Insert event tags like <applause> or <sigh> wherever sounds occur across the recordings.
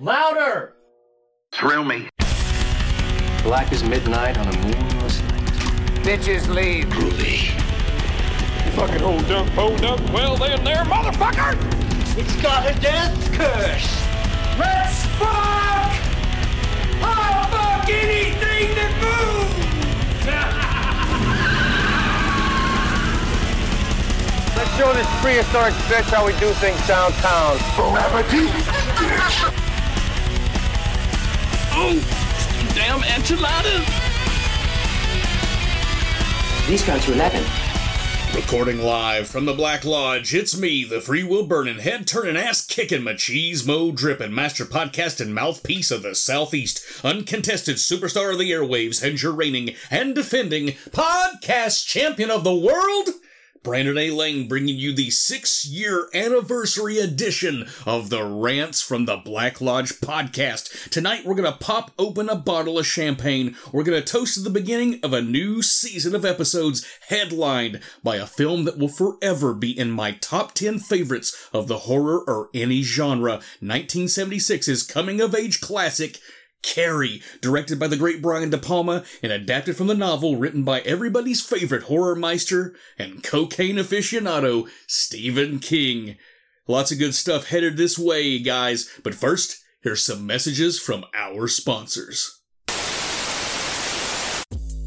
Louder! Thrill me. Black as midnight on a moonless night. Bitches leave. Groovy. Fucking hold up, hold up. Well, then there, motherfucker! It's got a death curse! Let's fuck! I'll fuck anything that moves! <laughs> Let's show this prehistoric bitch how we do things downtown. Bon appetit, bitch. Oh, damn enchiladas! These go to 11. Recording live from the Black Lodge, it's me, the free will burning, head turning, ass kicking, machismo dripping, master podcast and mouthpiece of the Southeast, uncontested superstar of the airwaves, and your reigning and defending podcast champion of the world. Brandon A. Lang bringing you the six year anniversary edition of the Rants from the Black Lodge podcast. Tonight, we're going to pop open a bottle of champagne. We're going to toast to the beginning of a new season of episodes headlined by a film that will forever be in my top 10 favorites of the horror or any genre 1976's coming of age classic. Carrie, directed by the great Brian De Palma and adapted from the novel written by everybody's favorite horror meister and cocaine aficionado, Stephen King. Lots of good stuff headed this way, guys, but first, here's some messages from our sponsors.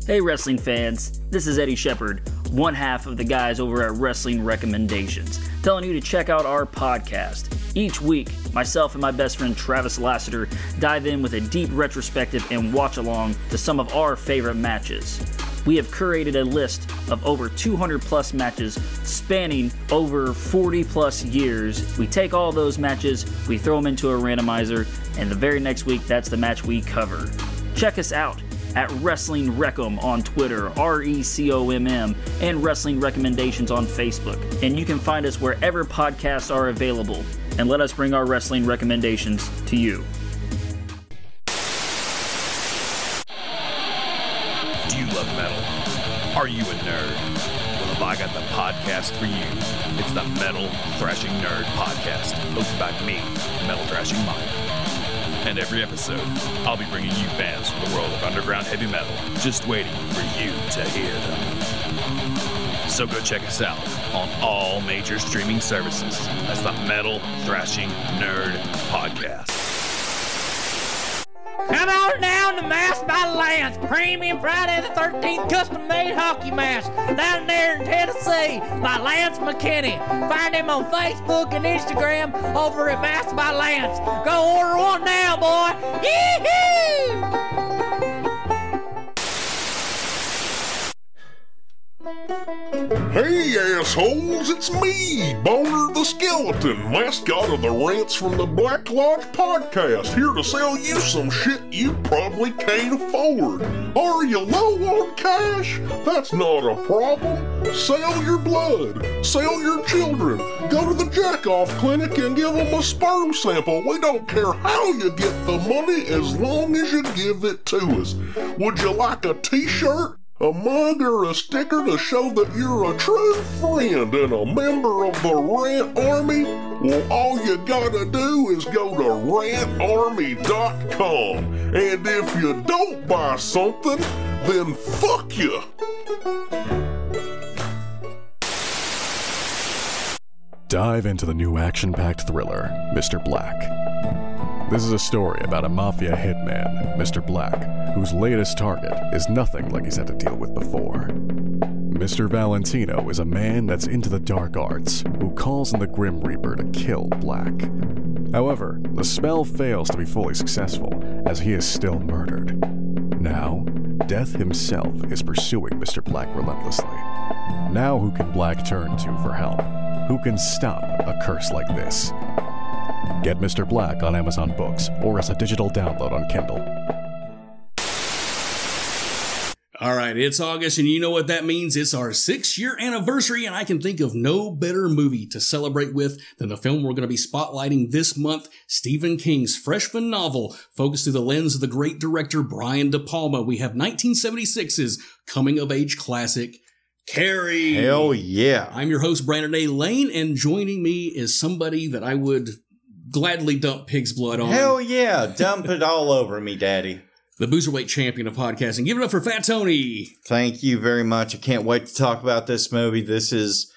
Hey, wrestling fans, this is Eddie Shepard, one half of the guys over at Wrestling Recommendations, telling you to check out our podcast. Each week, myself and my best friend Travis Lassiter dive in with a deep retrospective and watch along to some of our favorite matches. We have curated a list of over 200 plus matches spanning over 40 plus years. We take all those matches, we throw them into a randomizer, and the very next week, that's the match we cover. Check us out at Wrestling Recom on Twitter, R E C O M M, and Wrestling Recommendations on Facebook. And you can find us wherever podcasts are available. And let us bring our wrestling recommendations to you. Do you love metal? Are you a nerd? Well, have I got the podcast for you? It's the Metal Thrashing Nerd Podcast, hosted by me, Metal Thrashing Mike. And every episode, I'll be bringing you fans from the world of underground heavy metal, just waiting for you to hear them. So go check us out on all major streaming services. That's the Metal Thrashing Nerd Podcast. Come on down to Mass by Lance, premium Friday the 13th custom made hockey mask down there in Tennessee by Lance McKinney. Find him on Facebook and Instagram over at Mass by Lance. Go order one now, boy. Yee-hoo! Hey, assholes, it's me, Boner the Skeleton, mascot of the Rants from the Black Lodge podcast, here to sell you some shit you probably can't afford. Are you low on cash? That's not a problem. Sell your blood, sell your children, go to the jack-off clinic and give them a sperm sample. We don't care how you get the money as long as you give it to us. Would you like a t-shirt? A mug or a sticker to show that you're a true friend and a member of the Rant Army? Well, all you gotta do is go to rantarmy.com. And if you don't buy something, then fuck you. Dive into the new action packed thriller, Mr. Black. This is a story about a mafia hitman, Mr. Black, whose latest target is nothing like he's had to deal with before. Mr. Valentino is a man that's into the dark arts who calls in the Grim Reaper to kill Black. However, the spell fails to be fully successful as he is still murdered. Now, Death himself is pursuing Mr. Black relentlessly. Now, who can Black turn to for help? Who can stop a curse like this? Get Mr. Black on Amazon Books or as a digital download on Kindle. All right, it's August, and you know what that means. It's our six year anniversary, and I can think of no better movie to celebrate with than the film we're going to be spotlighting this month Stephen King's freshman novel, focused through the lens of the great director Brian De Palma. We have 1976's coming of age classic, Carrie. Hell yeah. I'm your host, Brandon A. Lang, and joining me is somebody that I would gladly dump pig's blood on. Hell yeah, dump it all over me, daddy. The Boozerweight champion of podcasting. Give it up for Fat Tony. Thank you very much. I can't wait to talk about this movie. This is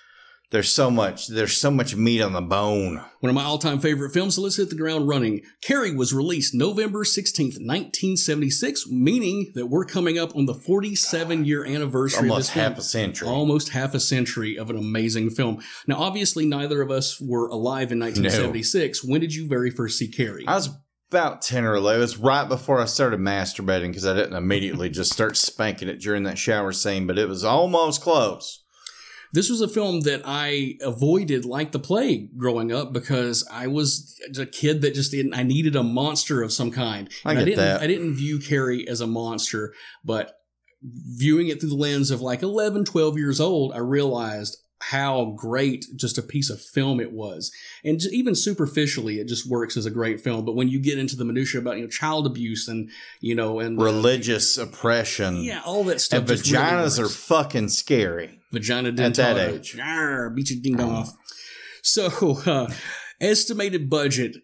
there's so much there's so much meat on the bone. One of my all-time favorite films, so let's hit the ground running. Carrie was released November 16th, 1976, meaning that we're coming up on the 47-year anniversary Almost of this half film. a century. Almost half a century of an amazing film. Now, obviously, neither of us were alive in 1976. When did you very first see Carrie? I was about 10 or 11. It was right before I started masturbating because I didn't immediately <laughs> just start spanking it during that shower scene, but it was almost close. This was a film that I avoided like the plague growing up because I was a kid that just didn't. I needed a monster of some kind. I get didn't. that. I didn't view Carrie as a monster, but viewing it through the lens of like 11, 12 years old, I realized how great just a piece of film it was. And even superficially, it just works as a great film. But when you get into the minutia about you know child abuse and you know and Religious oppression. yeah, all that stuff. And just really vaginas are fucking scary. Vagina At that dentata. age. Yarr, beat your ding dong off. So, <laughs> uh, estimated budget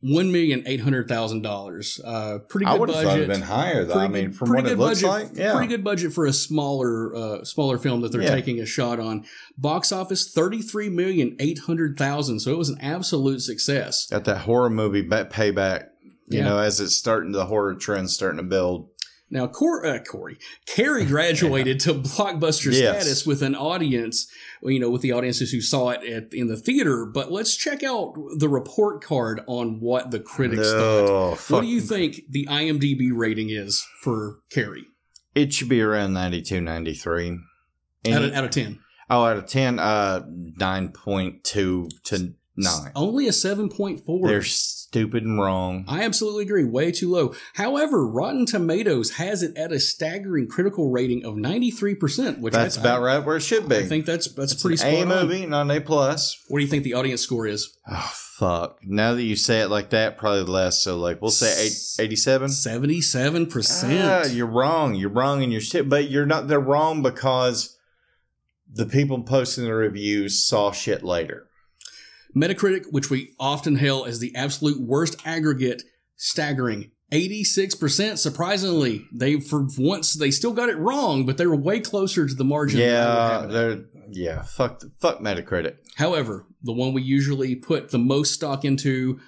one million eight hundred thousand dollars. Uh, pretty good I would have budget. it'd been higher though. I Pretty mean, good- from what it looks budget- like, yeah. pretty good budget for a smaller, uh, smaller film that they're Yeah. taking a shot on. Box office thirty three million eight hundred thousand. So it was an absolute success. At that horror movie ba- payback. You Yeah. know, as it's starting, the horror trend starting to build. Now, Cor- uh, Corey, Carrie <laughs> graduated to blockbuster Yes. status with an audience, you know, with the audiences who saw it at, in the theater. But let's check out the report card on what the critics No, thought. What do you think the IMDb rating is for Carrie? It should be around 92, 93. Out of, out of 10. oh, out of 10, uh, 9.2 to 9. Only a 7.4. They're stupid and wrong. I absolutely agree. Way too low. However, Rotten Tomatoes has it at a staggering critical rating of 93%, which That's I, about right where it should be. I think that's that's It's pretty A spot on. movie, not an A plus. What do you think the audience score is? Oh fuck! Now that you say it like that, probably less. So like we'll say eight, 87? 77%. Ah, you're wrong. You're wrong in your shit, but you're not. They're wrong because the people posting the reviews saw shit later. Metacritic, which we often hail as the absolute worst aggregate, staggering 86%. Surprisingly, they for once they still got it wrong, but they were way closer to the margin. than I would Yeah, they're yeah. Fuck, fuck Metacritic. However, the one we usually put the most stock into,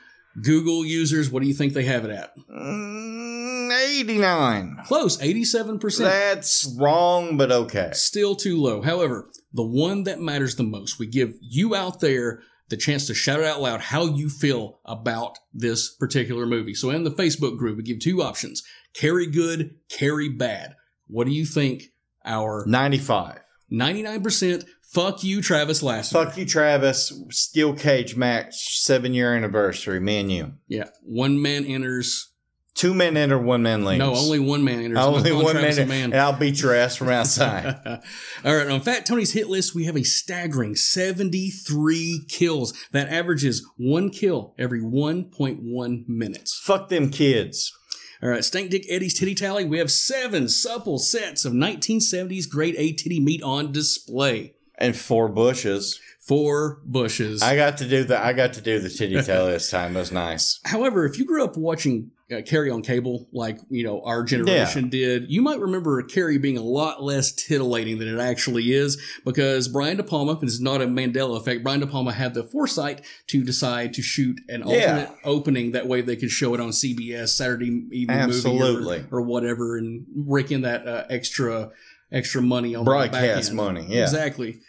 Google users, what do you think they have it at? Mm, Eighty-nine. Close, 87%. That's wrong, but okay. Still too low. However, the one that matters the most, we give you out there the chance to shout out loud how you feel about this particular movie. So in the Facebook group, we give two options carry good, carry bad. What do you think our Ninety-five. 99% fuck you, Travis Lassiter? Fuck you, Travis. Steel cage match, seven-year anniversary. Me and you. Yeah. One man enters. Two men enter, one man leaves. No, only one man enters. only one Travis a man, man. and I'll beat your ass from outside. <laughs> All right, on Fat Tony's hit list, we have a staggering 73 kills. That averages one kill every 1.1 minutes. Fuck them kids. All right, Stank Dick Eddie's titty tally. We have seven supple sets of 1970s grade A titty meat on display. And four bushes. Four bushes. I got to do the I got to do the titty tail this time. It was nice. However, if you grew up watching uh, Carrie on cable, like you know our generation did, you might remember Carrie being a lot less titillating than it actually is, because Brian De Palma, and this is not a Mandela effect. Brian De Palma had the foresight to decide to shoot an Yeah. alternate opening that way they could show it on CBS Saturday evening Absolutely. movie or, or whatever, and rake in that uh, extra extra money on Broadcast money, yeah. exactly.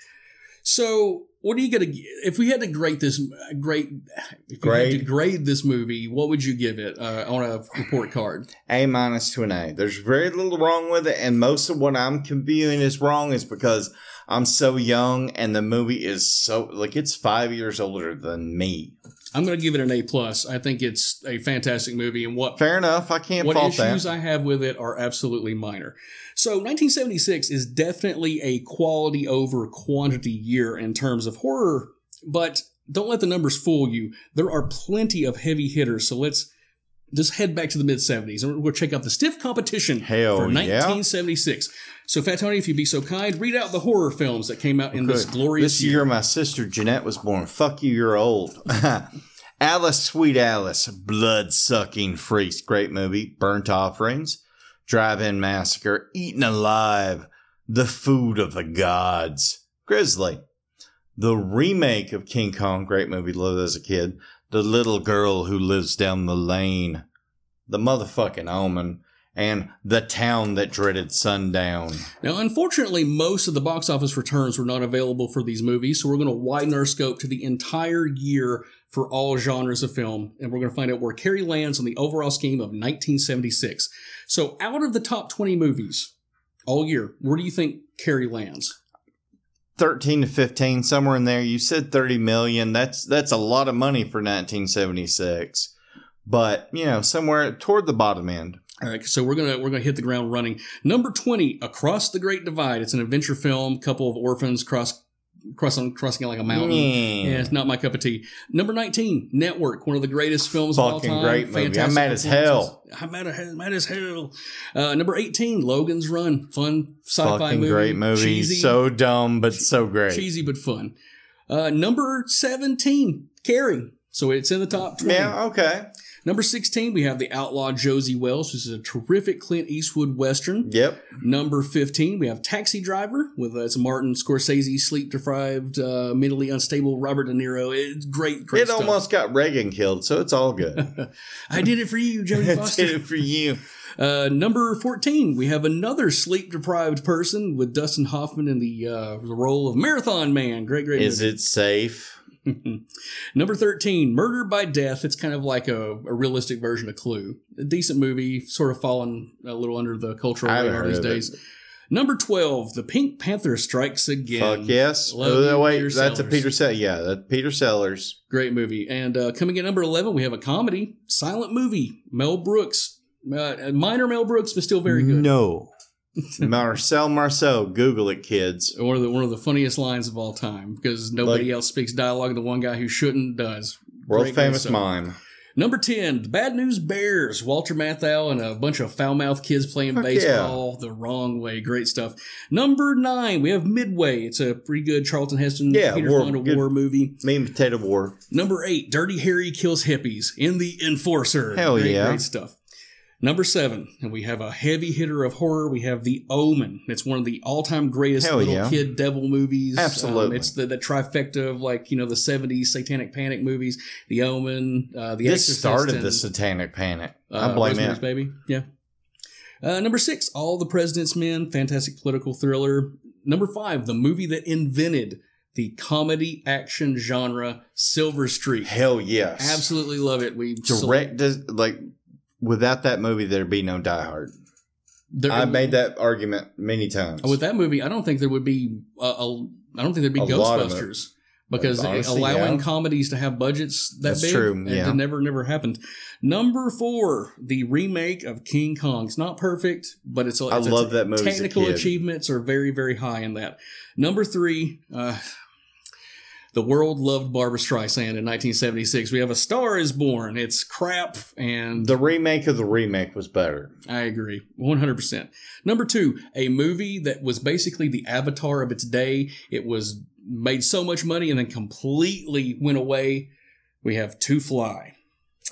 So. What are you gonna? If we had to grade this, grade, if you had to Grade? grade this movie, what would you give it uh, on a report card? A minus to an A. There's very little wrong with it, and most of what I'm viewing is wrong is because I'm so young and the movie is so like it's five years older than me. I'm going to give it an A plus. I think it's a fantastic movie, and what Fair enough. I can't what fault issues that. I have with it are absolutely minor. So 1976 is definitely a quality over quantity year in terms of horror, but don't let the numbers fool you. There are plenty of heavy hitters. So let's just head back to the mid 70s and we'll check out the stiff competition Hell for yeah. 1976. So Fat Tony, if you'd be so kind, read out the horror films that came out in this Good. glorious This year, my sister Jeanette was born. Fuck you, you're old. <laughs> Alice, Sweet Alice, Blood Sucking Freaks, great movie. Burnt Offerings, Drive In Massacre, Eaten Alive, The Food of the Gods, Grizzly. The remake of King Kong, great movie, loved as a kid. The Little Girl Who Lives Down the Lane, The Motherfucking Omen, and The Town That Dreaded Sundown. Now, unfortunately, most of the box office returns were not available for these movies, so we're going to widen our scope to the entire year for all genres of film, and we're going to find out where Carrie lands on the overall scheme of 1976. So, out of the top 20 movies all year, where do you think Carrie lands? 13 to 15 somewhere in there you said 30 million that's that's a lot of money for 1976 but you know somewhere toward the bottom end all right, so we're gonna we're gonna hit the ground running. Number twenty, Across the Great Divide. It's an adventure film. Couple of orphans cross crossing crossing like a mountain. Mm. Yeah, it's not my cup of tea. Number nineteen, Network. One of the greatest films of all Fucking time. great movie. I'm mad as hell. I'm mad, as- mad as hell. Uh, number eighteen, Logan's Run. Fun sci-fi fucking movie. great movie Cheesy, so dumb but so great cheesy but fun. Uh, number seventeen, Carrie. So it's in the top twenty. yeah okay Number 16, we have The Outlaw Josey Wales, which is a terrific Clint Eastwood Western. yep Number 15, we have Taxi Driver with uh, it's Martin Scorsese, sleep deprived, uh, mentally unstable Robert De Niro. It's great, great it stuff. almost got reagan killed so it's all good <laughs> I did it for you, Jodie <laughs> I did it for you Uh, number 14, we have another sleep deprived person with Dustin Hoffman in the, uh, the role of Marathon Man. Great, great is movie. it safe <laughs> Number 13, Murder by Death. It's kind of like a, a realistic version of Clue. A decent movie, sort of fallen a little under the cultural radar these of it. days. Number 12, The Pink Panther Strikes Again. fuck yes Love oh, you, wait Peter that's a peter Sellers. yeah that's peter sellers Great movie. And uh, coming in number 11, we have a comedy, silent movie, Mel Brooks. Uh, minor Mel Brooks, but still very good. no marcel marceau google it kids One of the one of the funniest lines of all time because nobody Like- else speaks dialogue. The one guy who shouldn't does. world Great, famous mime Number 10, The Bad News Bears. Walter Matthau and a bunch of foul mouthed kids playing Fuck baseball the wrong way. Great stuff. Number 9, we have Midway. It's a pretty good Charlton Heston, Yeah, Peter war- Fonda war movie. meat and potato war Number 8, Dirty Harry Kills Hippies in The Enforcer. Hell great, yeah. Great stuff. Number 7, and we have a heavy hitter of horror. We have The Omen. It's one of the all time greatest Hell little yeah. kid devil movies. Um, Absolutely. it's the, the trifecta of like, you know, the 70s satanic panic movies. The Omen, uh, The this Exorcist. started and- the satanic panic i uh, blame Rosemary's it Baby. Yeah. Uh, number six, All the President's Men, fantastic political thriller. Number five, the movie that invented the comedy action genre, Silver Streak. hell yes Absolutely love it. We direct like without that movie there'd be no Die Hard. there- I made that argument many times. with that movie. I don't think there would be a, a I don't think there'd be A lot of it. Ghostbusters because Honestly, allowing yeah. comedies to have budgets that That's big, true, it never never happened. Number four, the remake of King Kong. It's not perfect, but it's. I it's a- love that movie Technical achievements are very very high in that. Number three. Uh, the world loved Barbra Streisand in 1976. We have A Star Is Born. It's crap, and the remake of the remake was better. I agree, 100%. Number two, a movie that was basically the avatar of its day. It was made so much money and then completely went away. We have To Fly.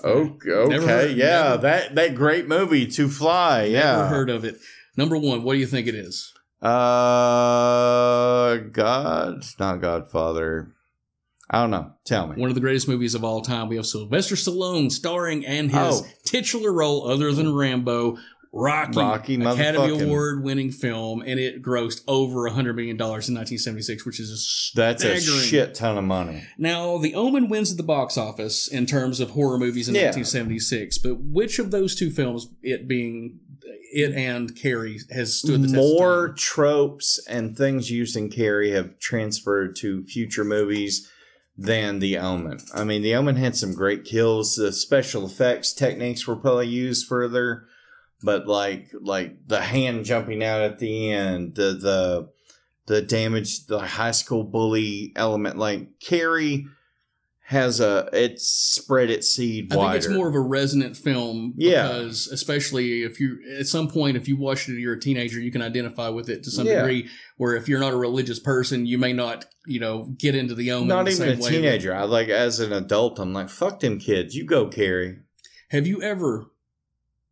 Oh, okay, yeah, never- that that great movie To Fly, yeah. Never heard of it. Number one, what do you think it is? Uh, God, not Godfather. I don't know. Tell me. One of the greatest movies of all time. We have Sylvester Stallone starring and his Oh. titular role, other than Rambo, Rocky, Rocky Academy Award winning film, and it grossed over $100 million in 1976, which is a That's a shit ton of money. Now, The Omen wins at the box office in terms of horror movies in Yeah. 1976, but which of those two films, it being it and Carrie, has stood the test? More of time? tropes and things used in Carrie have transferred to future movies than The Omen. I mean, The Omen had some great kills. The special effects techniques were probably used further, but like like the hand jumping out at the end, the the the damage, the high school bully element, like Carrie has a it's spread its seed wider. I think it's more of a resonant film Yeah. because especially if you at some point if you watch it and you're a teenager you can identify with it to some Yeah. degree where if you're not a religious person you may not you know get into the omen not the even a teenager. I like as an adult. I'm like, fuck them kids. You go, Carrie. Have you ever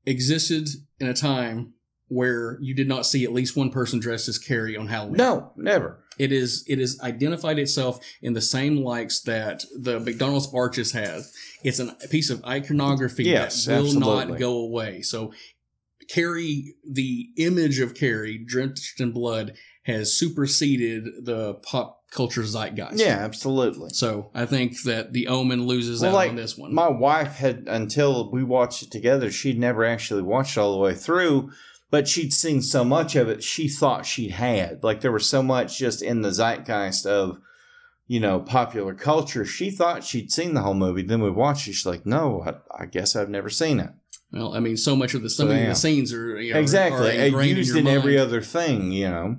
existed in a time where you did not see at least one person dressed as Carrie on Halloween? No, never. It is it is identified itself in the same likes that the McDonald's arches has. It's an- a piece of iconography Yes, that will absolutely. not go away. So Carrie, the image of Carrie drenched in blood has superseded the pop culture zeitgeist. Yeah, absolutely. So I think that the Omen loses Well, out like on this one. my wife had until we watched it together. She'd never actually watched all the way through, but she'd seen so much of it. She thought she had like there was so much just in the zeitgeist of you know popular culture. She thought she'd seen the whole movie. Then we watched it. She's like, "No, I, I guess I've never seen it." well, I mean, so much of the some So, of yeah. the scenes are you know, exactly. are used in, in, every other thing. You know.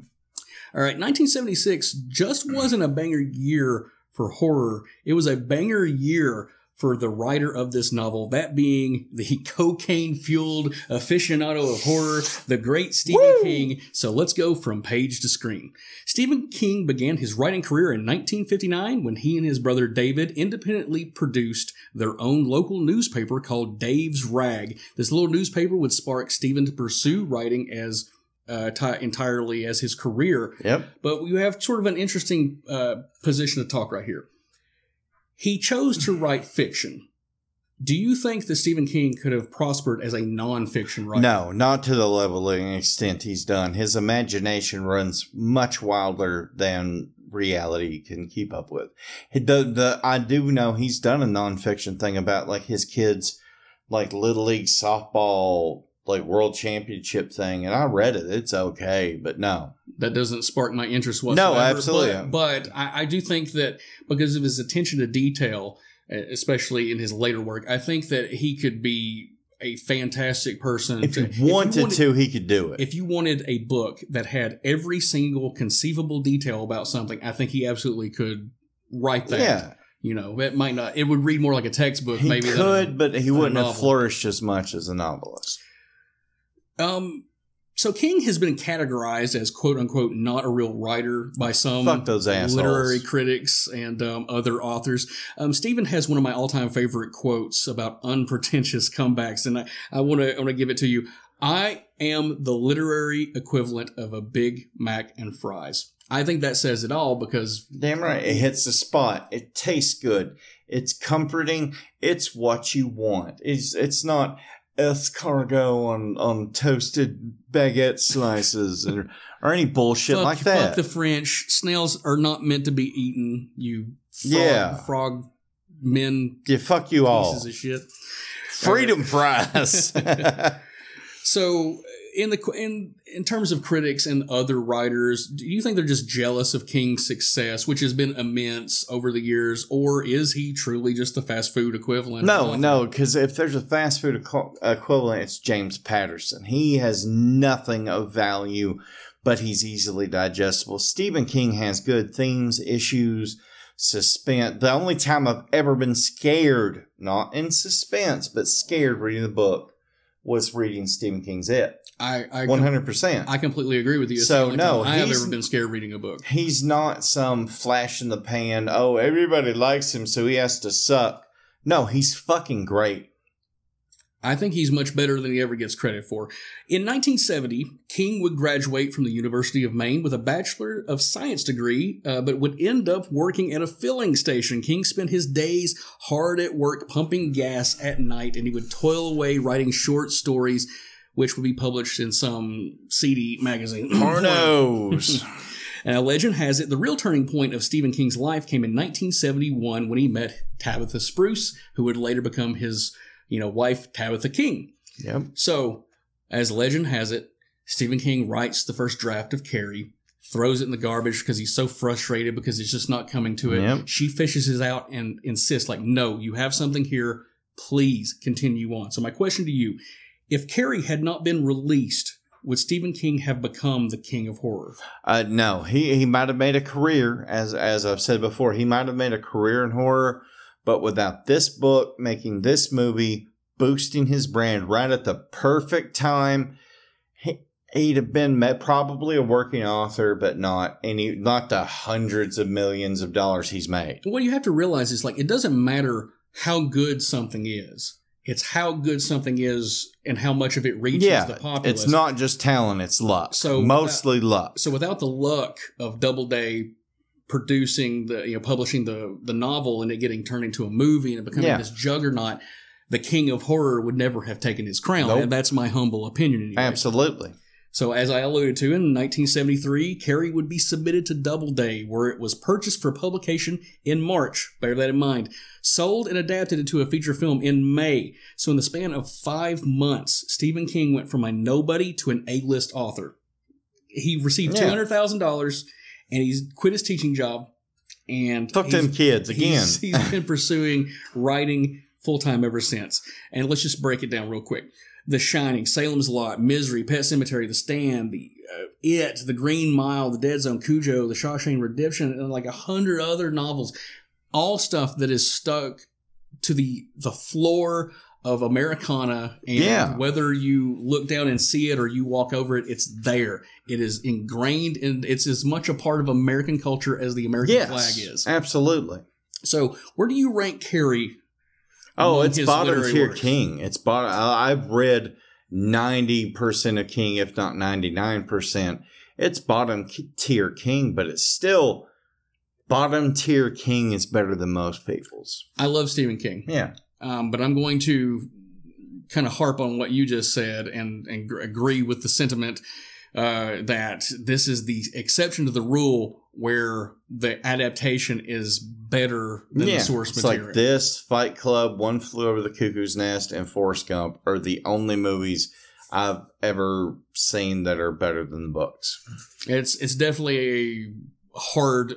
All right, 1976 just wasn't a banger year for horror. It was a banger year for the writer of this novel, that being the <laughs> cocaine fueled aficionado of horror, the great Stephen King. So let's go from page to screen. Stephen King began his writing career in 1959 when he and his brother David independently produced their own local newspaper called Dave's Rag. This little newspaper would spark Stephen to pursue writing as uh, ti entirely as his career. Yep. But we have sort of an interesting uh, position to talk right here. He chose to write fiction. Do you think that Stephen King could have prospered as a nonfiction writer? No, not to the level and extent he's done. His imagination runs much wilder than reality can keep up with. The, the, I do know he's done a nonfiction thing about like his kids, like little league softball, like world championship thing, and I read it. It's okay, but no, that doesn't spark my interest whatsoever. No, absolutely. But, but I, I do think that because of his attention to detail, especially in his later work, I think that he could be a fantastic person. if to- he wanted to, he could do it. If you wanted a book that had every single conceivable detail about something, I think he absolutely could write that. Yeah. You know, it might not. It would read more like a textbook, He maybe. could, a, but he wouldn't have flourished as much as a novelist. Um, so King has been categorized as "quote unquote" not a real writer by some literary critics and um, other authors. Um, Stephen has one of my all-time favorite quotes about unpretentious comebacks, and I, I want to want to give it to you. I am the literary equivalent of a Big Mac and fries. I think that says it all because Damn right. It hits the spot. It tastes good. It's comforting. It's what you want. It's it's not escargot on, on toasted baguette slices or, or any bullshit fuck, like fuck that. the French. Snails are not meant to be eaten. You frog, Yeah. frog men yeah, fuck you all. pieces of shit. Freedom fries. <laughs> So, in the in in terms of critics and other writers, do you think they're just jealous of King's success, which has been immense over the years, or is he truly just the fast food equivalent? No, no, because if there's a fast food equ- equivalent, it's James Patterson. He has nothing of value, but he's easily digestible. Stephen King has good themes, issues, suspense. The only time I've ever been scared, not in suspense, but scared reading the book, was reading Stephen King's It. I I One hundred percent. I completely agree with you. It's So, no, I have he's- ever been scared reading a book. He's not some flash in the pan. Oh, everybody likes him, so he has to suck. No, he's fucking great. I think he's much better than he ever gets credit for. In 1970, King would graduate from the University of Maine with a Bachelor of Science degree, uh, but would end up working at a filling station. King spent his days hard at work pumping gas at night, and he would toil away writing short stories, which would be published in some seedy magazine. Pornos. <laughs> Now, <laughs> legend has it the real turning point of Stephen King's life came in 1971 when he met Tabitha Spruce, who would later become his, you know, wife Tabitha King. Yep. So, as legend has it, Stephen King writes the first draft of Carrie, throws it in the garbage because he's so frustrated because it's just not coming to it. Yep. She fishes it out and insists, like, no, you have something here. Please continue on. So, my question to you if Carrie had not been released, would Stephen King have become the king of horror? Uh, no, he he might have made a career, as as I've said before, he might have made a career in horror, But without this book, making this movie, boosting his brand right at the perfect time, he, he'd have been met, probably a working author, but not any, not the hundreds of millions of dollars he's made. What you have to realize is like it doesn't matter how good something is. It's how good something is and how much of it reaches Yeah, the populace. it's not just talent; it's luck. So mostly luck. So without the luck of Doubleday producing the you know publishing the the novel and it getting turned into a movie and it becoming Yeah. this juggernaut, the king of horror would never have taken his crown. Nope. And that's my humble opinion. Anyway. Absolutely. So, as I alluded to, in 1973, Carrie would be submitted to Doubleday, where it was purchased for publication in March. Bear that in mind. Sold and adapted into a feature film in May. So, in the span of five months, Stephen King went from a nobody to an A-list author. He received Yeah. $200,000 and he's quit his teaching job. And Fuck he's- them kids again. He's, <laughs> he's been pursuing writing full time ever since. And let's just break it down real quick. The Shining, Salem's Lot, Misery, Pet Sematary, The Stand, the uh, It, The Green Mile, The Dead Zone, Cujo, The Shawshank Redemption, and like a hundred other novels. All stuff that is stuck to the the floor of Americana, and Yeah. whether you look down and see it or you walk over it, it's there. It is ingrained, and it's as much a part of American culture as the American Yes, flag is. absolutely. So, where do you rank Carrie? Oh, it's bottom tier works? King. It's bottom. I've read ninety percent of King, if not ninety nine percent. It's bottom tier King, but it's still bottom tier King is better than most people's. I love Stephen King. Yeah. Um, but I'm going to kind of harp on what you just said and, and gr- agree with the sentiment uh, that this is the exception to the rule where the adaptation is better than yeah, the source it's material. like this, Fight Club, One Flew Over the Cuckoo's Nest, and Forrest Gump are the only movies I've ever seen that are better than the books. It's it's definitely a hard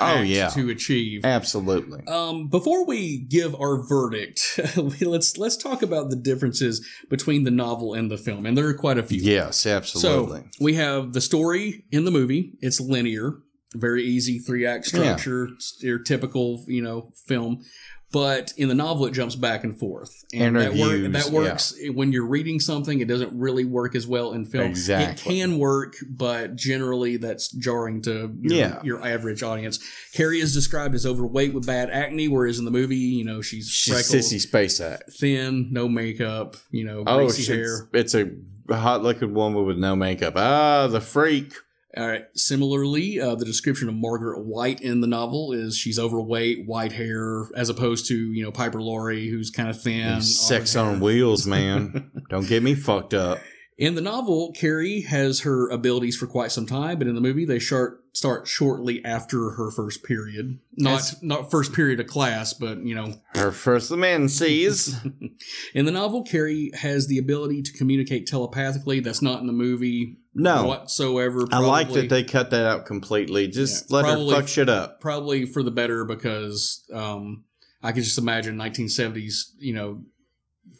Oh, yeah. to achieve. Absolutely. Um, before we give our verdict, <laughs> let's let's talk about the differences between the novel and the film, and there are quite a few. Yes, absolutely. So we have the story in the movie. It's linear, very easy three act structure. It's your typical, you know, film. But in the novel, it jumps back and forth, and that, that works when you're reading something. It doesn't really work as well in film. Exactly. it can work, but generally that's jarring to your, Yeah. your average audience. Carrie is described as overweight with bad acne, whereas in the movie, you know, she's She's freckled, Sissy Spacek. thin, no makeup, you know, Oh, greasy hair. it's a hot looking woman with no makeup. Ah, the freak. All right. Similarly, uh, the description of Margaret White in the novel is she's overweight, white hair, as opposed to you know Piper Laurie, who's kind of thin. Sex on hair. wheels, man. <laughs> Don't get me fucked up. In the novel, Carrie has her abilities for quite some time, but in the movie, they start start shortly after her first period. Not That's- not first period of class, but you know. Her first the man sees. <laughs> In the novel, Carrie has the ability to communicate telepathically. That's not in the movie. No. whatsoever. I like that they cut that out completely. Just Yeah, let her probably- fuck shit up. probably for the better because um, I could just imagine 1970s, you know,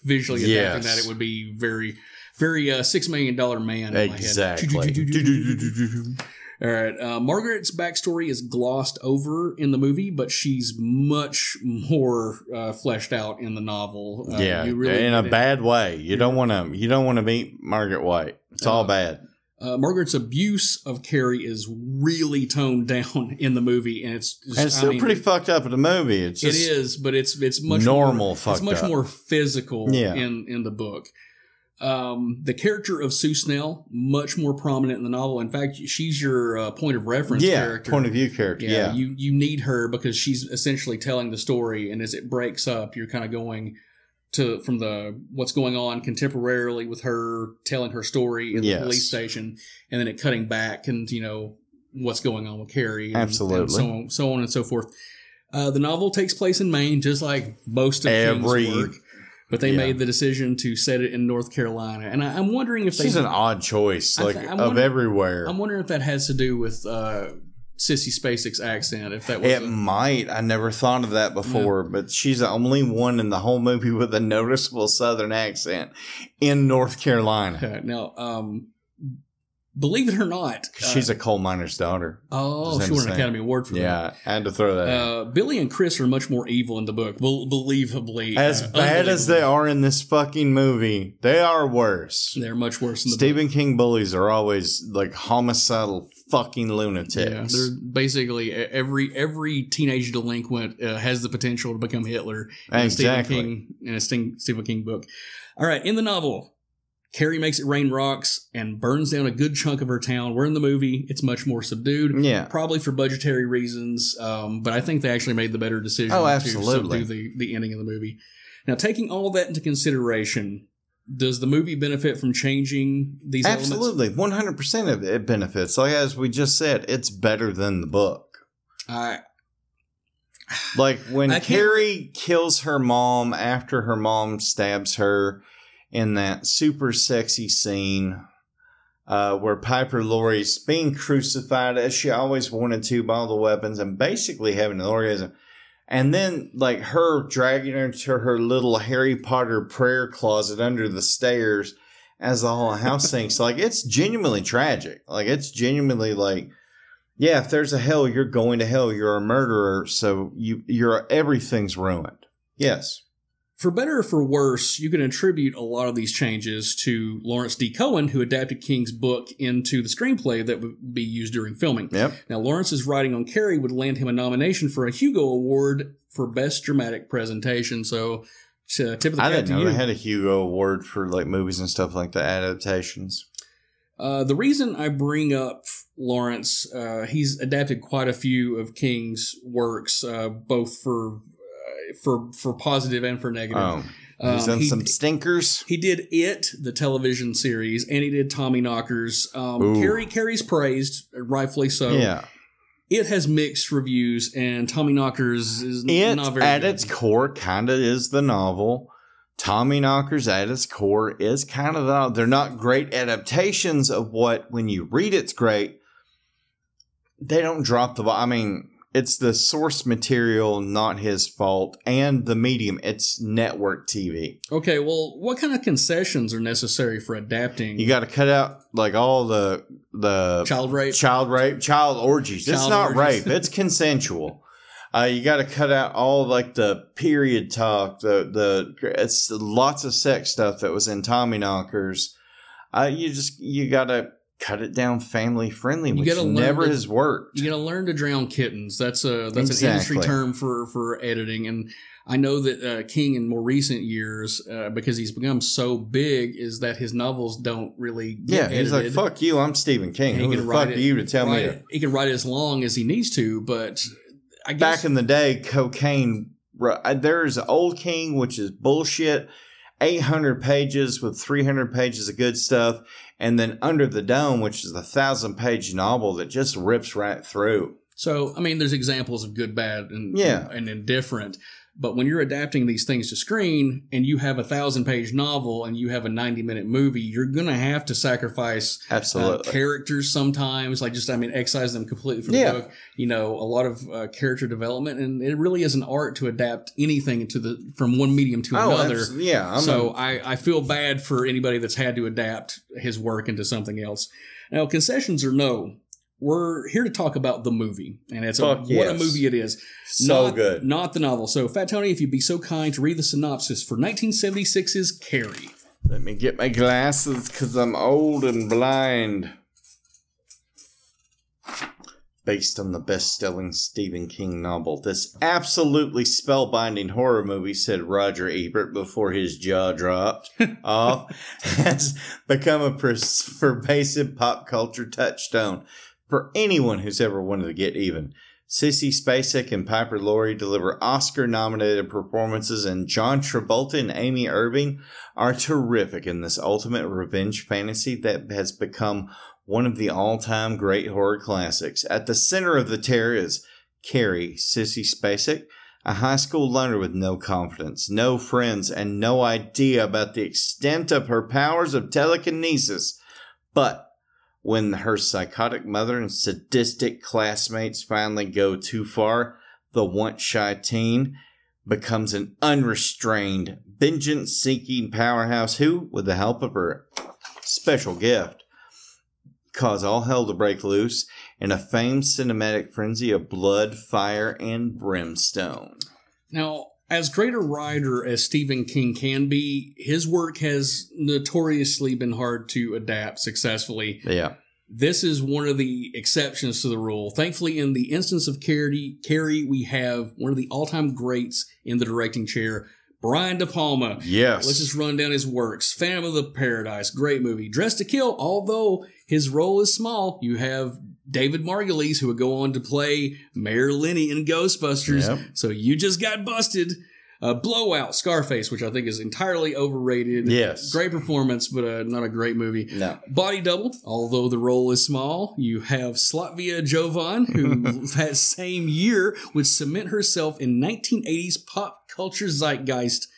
visually adapting Yes. that it would be very, very uh, six million dollar man. in my head. Exactly. <laughs> All right. Uh, Margaret's backstory is glossed over in the movie, but she's much more uh, fleshed out in the novel. Uh, yeah, really in a it. bad way. You don't want to. You don't want to meet Margaret White. It's all bad. Uh, Margaret's abuse of Carrie is really toned down <laughs> in the movie, and it's just, And it's I still mean, pretty fucked up in the movie. It's It is, but it's it's much normal More, it's much up. more physical Yeah. in in the book. Um, the character of Sue Snell much more prominent in the novel. In fact, she's your uh, point of reference Yeah, character, point of view character, yeah. you you need her because she's essentially telling the story, and as it breaks up, you're kind of going to from the what's going on contemporarily with her telling her story in the Yes. police station, and then it cutting back and you know what's going on with Carrie, and, Absolutely. and so on, so on and so forth. Uh, the novel takes place in Maine, just like most of Every- King's work, but they yeah. made the decision to set it in North Carolina, and I, I'm wondering if She's they an odd choice, like th- of everywhere. I'm wondering if that has to do with uh, Sissy Spacek's accent. If that was It might. I never thought of that before, but she's the only one in the whole movie with a noticeable Southern accent in North Carolina. Okay, now, um, believe it or not, She's a coal miner's daughter. Oh, she won an. Academy Award for that. Yeah, I had to throw that. Uh, Billy and Chris are much more evil in the book, bel- believably. As uh, bad as they are in this fucking movie, they are worse. they're much worse in the book. Stephen King bullies are always like homicidal fucking lunatics. Yeah, they're basically every every teenage delinquent uh, has the potential to become Hitler. In a Stephen King in a Sting, Stephen King book. All right, in the novel, Carrie makes it rain rocks and burns down a good chunk of her town. We're in the movie, it's much more subdued. Yeah. probably for budgetary reasons. Um, but I think they actually made the better decision. Oh, to absolutely. subdue the the ending of the movie. Now, taking all that into consideration. Does the movie benefit from changing these elements? Absolutely, one hundred percent of it benefits. Like as we just said, it's better than the book. I Like when Carrie kills her mom after her mom stabs her in that super sexy scene uh, where Piper Laurie's being crucified as she always wanted to by all the weapons and basically having an orgasm. And then, like, her dragging her to her little Harry Potter prayer closet under the stairs as the whole house <laughs> sinks. Like, it's genuinely tragic. Like, it's genuinely like, yeah, if there's a hell, you're going to hell. You're a murderer, so you you're everything's ruined. Yes. For better or for worse, you can attribute a lot of these changes to Lawrence D. Cohen, who adapted King's book into the screenplay that would be used during filming. Yep. Now, Lawrence's writing on Carrie would land him a nomination for a Hugo Award for Best Dramatic Presentation. So, uh, tip of the I didn't know you. they had a Hugo Award for like movies and stuff like the adaptations. Uh, the reason I bring up Lawrence, uh, he's adapted quite a few of King's works, uh, both for for for positive and for negative. Oh, he's Um, done he- some stinkers. He did It, the television series, and he did Tommyknockers. Um. Carrie Carrie's praised, rightfully so. yeah. It has mixed reviews, and Tommyknockers is It, not very at good. its core, kind of is the novel. Tommyknockers, at its core, is kind of the. They're not great adaptations of what, when you read it's great, they don't drop the. I mean, it's the source material, not his fault, and the medium. It's network TV. Okay, well, what kind of concessions are necessary for adapting? You got to cut out like all the the child rape, child rape, child orgies. it's not orgies. rape. It's consensual. Uh, you got to cut out all like the period talk, the the it's lots of sex stuff that was in Tommyknockers. Uh, you just you got to cut it down family friendly, You which never to- has worked. You got to learn to drown kittens. That's a that's an industry term for for editing, and I know that uh, King in more recent years, uh, because he's become so big, is that his novels don't really Yeah, get he's like, "Fuck you, I'm Stephen King. And Who the fuck are you to tell me?" it- He can write as long as he needs to, but I guess back in the day, cocaine. uh, There's Old King, which is bullshit. 800 pages with 300 pages of good stuff. And then Under the Dome, which is a thousand page novel that just rips right through. So, I mean, there's examples of good, bad, and Yeah. and indifferent. But when you're adapting these things to screen and you have a thousand page novel and you have a 90 minute movie, you're going to have to sacrifice uh, Absolutely. characters sometimes. Like, just, I mean, excise them completely from Yeah. the book. You know, a lot of uh, character development. And it really is an art to adapt anything into the from one medium to Oh, another. yeah, I'm so a- I I feel bad for anybody that's had to adapt his work into something else. Now, concessions or no, we're here to talk about the movie, and it's a, Fuck what a movie it is. So not, good. not the novel. So, Fat Tony, if you'd be so kind to read the synopsis for 1976's Carrie. Let me get my glasses because I'm old and blind. Based on the best selling Stephen King novel, this absolutely spellbinding horror movie, said Roger Ebert before his jaw dropped <laughs> off, has become a pervasive pop culture touchstone for anyone who's ever wanted to get even. Sissy Spacek and Piper Laurie deliver Oscar nominated performances, and John Travolta and Amy Irving are terrific in this ultimate revenge fantasy that has become one of the all time great horror classics. At the center of the terror is Carrie, Sissy Spacek, a high school loner with no confidence, no friends, and no idea about the extent of her powers of telekinesis. But when her psychotic mother and sadistic classmates finally go too far, the once shy teen becomes an unrestrained, vengeance seeking powerhouse who, with the help of her special gift, cause all hell to break loose in a famed cinematic frenzy of blood, fire, and brimstone. Now, as great a writer as Stephen King can be, his work has notoriously been hard to adapt successfully. Yeah. This is one of the exceptions to the rule. Thankfully, in the instance of Carrie, Carrie we have one of the all-time greats in the directing chair, Brian De Palma. Yes. Let's just run down his works. Phantom of the Paradise, great movie. Dressed to Kill, although his role is small, you have David Margulies, who would go on to play Mayor Lenny in Ghostbusters. Yep. So you just got busted. Uh, Blowout, Scarface, which I think is entirely overrated. Yes. Great performance, but uh, not a great movie. No. Body Double, although the role is small, you have Slavitza Jovan, who <laughs> that same year would cement herself in 1980s pop culture zeitgeist,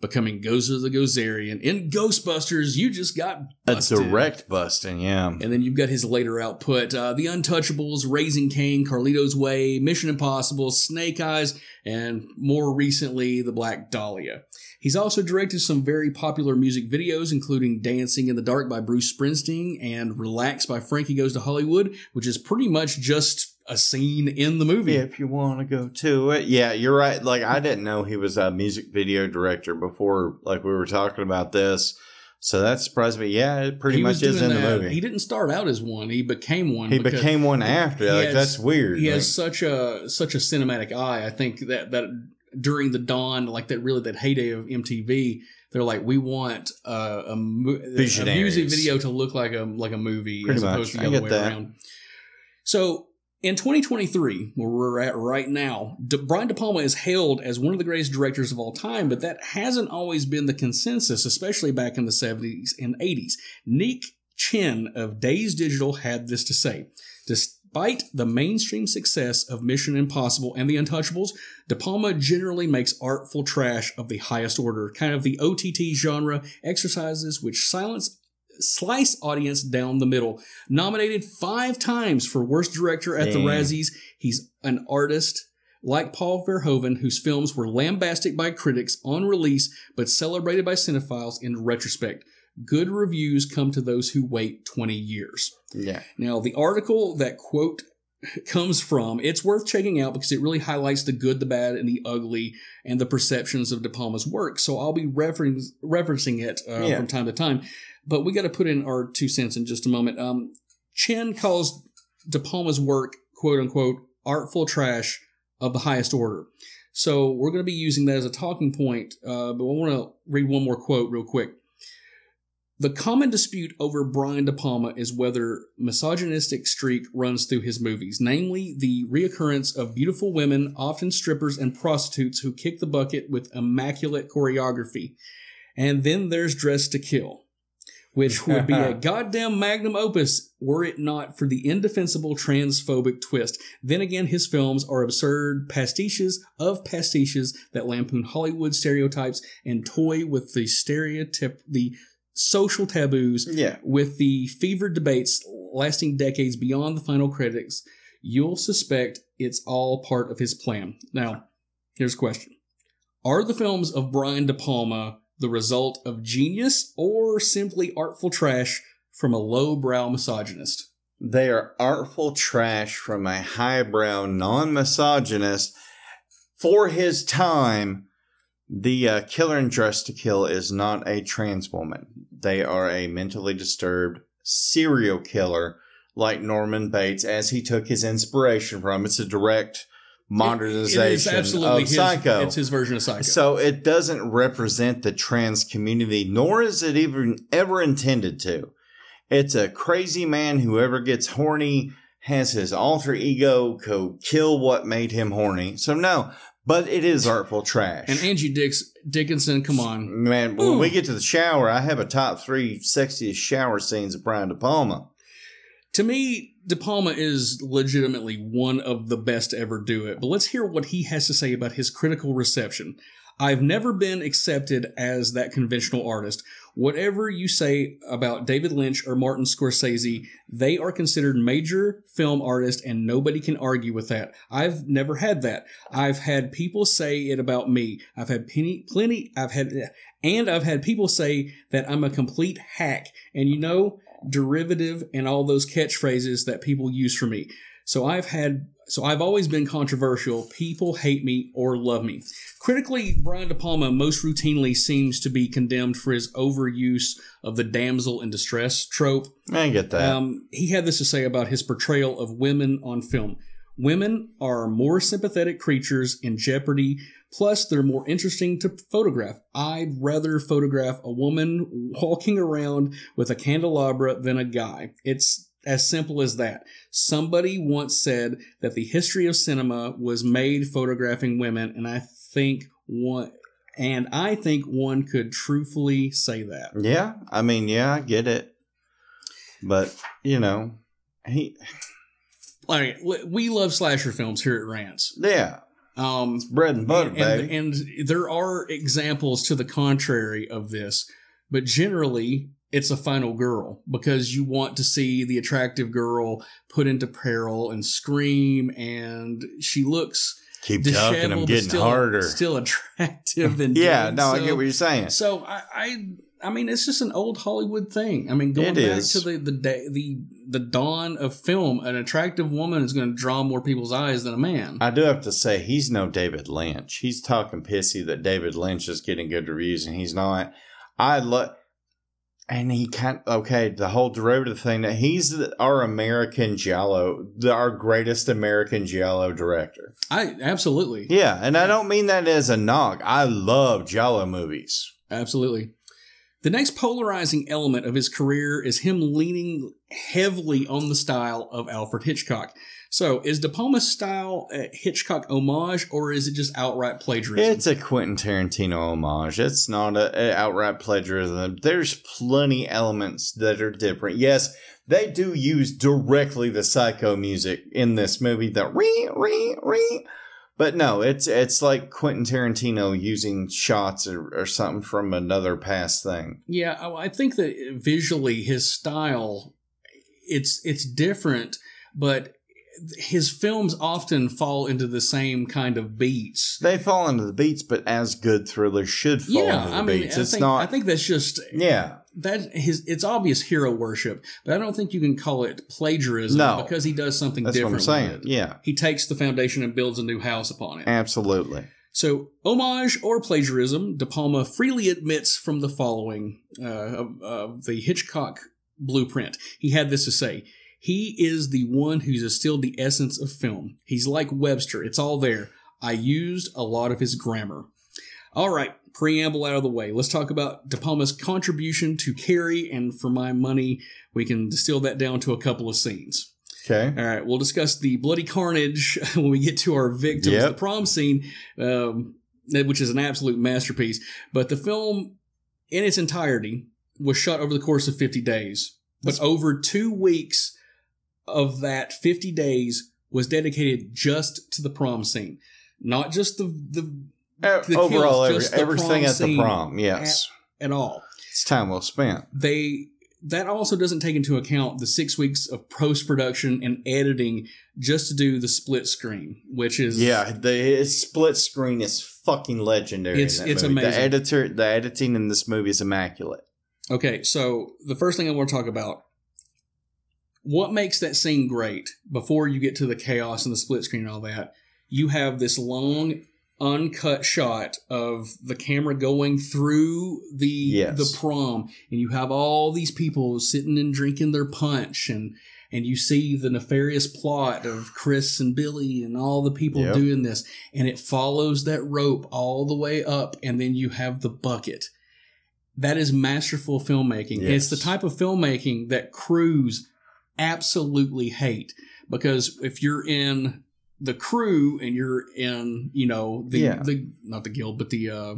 becoming Gozer the Gozerian. In Ghostbusters, you just got A direct busting, yeah. And then you've got his later output uh, The Untouchables, Raising Cain, Carlito's Way, Mission Impossible, Snake Eyes, and more recently, The Black Dahlia. He's also directed some very popular music videos, including Dancing in the Dark by Bruce Springsteen and Relax by Frankie Goes to Hollywood, which is pretty much just a scene in the movie. If you want to go to it. Yeah, you're right. Like, I didn't know he was a music video director before, like, we were talking about this. So that surprised me. Yeah, it pretty He much is in the movie. He didn't start out as one; he became one. He became one after. he Like, has- that's weird. He Like- has such a such a cinematic eye. I think that that during the dawn, like that, really that heyday of MTV, they're like, we want uh, a, a music video to look like a like a movie Pretty as much. opposed to the I other get way that. around. So in 2023, where we're at right now, De- Brian De Palma is hailed as one of the greatest directors of all time, but that hasn't always been the consensus, especially back in the 70s and 80s. Nick Chen of Dazed Digital had this to say. Despite the mainstream success of Mission Impossible and The Untouchables, De Palma generally makes artful trash of the highest order, kind of the OTT genre exercises which silence slice audience down the middle. Nominated five times for Worst Director at the Razzies, he's an artist like Paul Verhoeven, whose films were lambasted by critics on release but celebrated by cinephiles in retrospect. Good reviews come to those who wait 20 years. yeah. Now, the article that quote <laughs> comes from, it's worth checking out because it really highlights the good, the bad, and the ugly, and the perceptions of De Palma's work. So I'll be reference, referencing it uh, Yeah. from time to time. But we got to put in our two cents in just a moment. Um, Chen calls De Palma's work, quote unquote, artful trash of the highest order. So we're going to be using that as a talking point. Uh, but I want to read one more quote real quick. The common dispute over Brian De Palma is whether misogynistic streak runs through his movies, namely the reoccurrence of beautiful women, often strippers and prostitutes, who kick the bucket with immaculate choreography. And then there's Dress to Kill, which would be a <laughs> goddamn magnum opus were it not for the indefensible transphobic twist. Then again, his films are absurd pastiches of pastiches that lampoon Hollywood stereotypes and toy with the stereotype, the social taboos Yeah. with the fevered debates lasting decades beyond the final critics, you'll suspect it's all part of his plan. Now, here's a question Are the films of Brian De Palma the result of genius or simply artful trash from a lowbrow misogynist? They are artful trash from a highbrow, non misogynist. For his time, the uh, killer in Dress to Kill is not a trans woman. They are a mentally disturbed serial killer like Norman Bates, as he took his inspiration from. It's a direct modernization It is absolutely of his, Psycho. It's his version of Psycho. So it doesn't represent the trans community, nor is it even ever intended to. It's a crazy man who ever gets horny has his alter ego go kill what made him horny. So no, but it is artful trash. and Angie Dix Dickinson, come on. Man, when we get to the shower, I have a top three sexiest shower scenes of Brian De Palma. To me, De Palma is legitimately one of the best to ever do it. But let's hear what he has to say about his critical reception. I've never been accepted as that conventional artist. Whatever you say about David Lynch or Martin Scorsese, they are considered major film artists and nobody can argue with that. I've never had that. I've had people say it about me. I've had plenty, plenty, I've had, and I've had people say that I'm a complete hack. And you know, derivative, and all those catchphrases that people use for me. So I've had, so I've always been controversial. People hate me or love me. Critically, Brian De Palma most routinely seems to be condemned for his overuse of the damsel in distress trope. I get that. Um, he had this to say about his portrayal of women on film. Women are more sympathetic creatures in jeopardy, plus, they're more interesting to photograph. I'd rather photograph a woman walking around with a candelabra than a guy. It's as simple as that. Somebody once said that the history of cinema was made photographing women, and I think one. And I think one could truthfully say that. Yeah, I mean, yeah, I get it, but you know, he. Like we love slasher films here at Rants. Yeah, um, it's bread and butter, and, baby. And, and there are examples to the contrary of this, but generally it's a final girl because you want to see the attractive girl put into peril and scream, and she looks. Keep talking. I'm getting still, harder. Still attractive and <laughs> yeah. No, I get what you're saying. So I, I, I mean, it's just an old Hollywood thing. I mean, going It back is. to the the day, the the dawn of film, an attractive woman is going to draw more people's eyes than a man. I do have to say he's no David Lynch. He's talking pissy that David Lynch is getting good reviews and he's not. I love, and he kind okay. The whole derivative thing that he's the, our American Giallo, the, our greatest American Giallo director. I absolutely, Yeah, and I don't mean that as a knock. I love Giallo movies. absolutely. The next polarizing element of his career is him leaning heavily on the style of Alfred Hitchcock. So, is De Palma's style a Hitchcock homage, or is it just outright plagiarism? It's a Quentin Tarantino homage. It's not a, a outright plagiarism. There's plenty elements that are different. Yes, they do use directly the psycho music in this movie. The re re re. But no, it's it's like Quentin Tarantino using shots or, or something from another past thing. Yeah, I I think that visually his style it's it's different, but his films often fall into the same kind of beats. They fall into the beats, but as good thrillers should fall yeah, into the I mean, beats. I it's think, not. I think that's just yeah, that his it's obvious hero worship, but I don't think you can call it plagiarism No. because he does something That's what I'm different. saying. Yeah. he takes the foundation and builds a new house upon it. absolutely. So, homage or plagiarism, De Palma freely admits from the following uh, of, of the Hitchcock blueprint. He had this to say He is the one who's distilled the essence of film. He's like Webster, it's all there. I used a lot of his grammar. All right, preamble out of the way. Let's talk about De Palma's contribution to Carrie, and for my money, we can distill that down to a couple of scenes. Okay. All right, we'll discuss the bloody carnage <laughs> when we get to our victims. Yep. The prom scene, um, which is an absolute masterpiece. But the film, in its entirety, was shot over the course of 50 days. But over two weeks of that 50 days was dedicated just to the prom scene, not just the the, the overall, kills, every, the everything at the prom. Yes. at, at all. It's time well spent. They that also doesn't take into account the six weeks of post production and editing just to do the split screen, which is Yeah, the split screen is fucking legendary. It's- it's movie. amazing. The editor, the editing in this movie is immaculate. Okay, so the first thing I want to talk about what makes that scene great before you get to the chaos and the split screen and all that, you have this long uncut shot of the camera going through the Yes. the prom and you have all these people sitting and drinking their punch and and you see the nefarious plot of Chris and Billy and all the people Yep. doing this and it follows that rope all the way up and then you have the bucket that is masterful filmmaking. It's the type of filmmaking that crews absolutely hate because if you're in the crew and you're in, you know, the Yeah. the not the guild, but the uh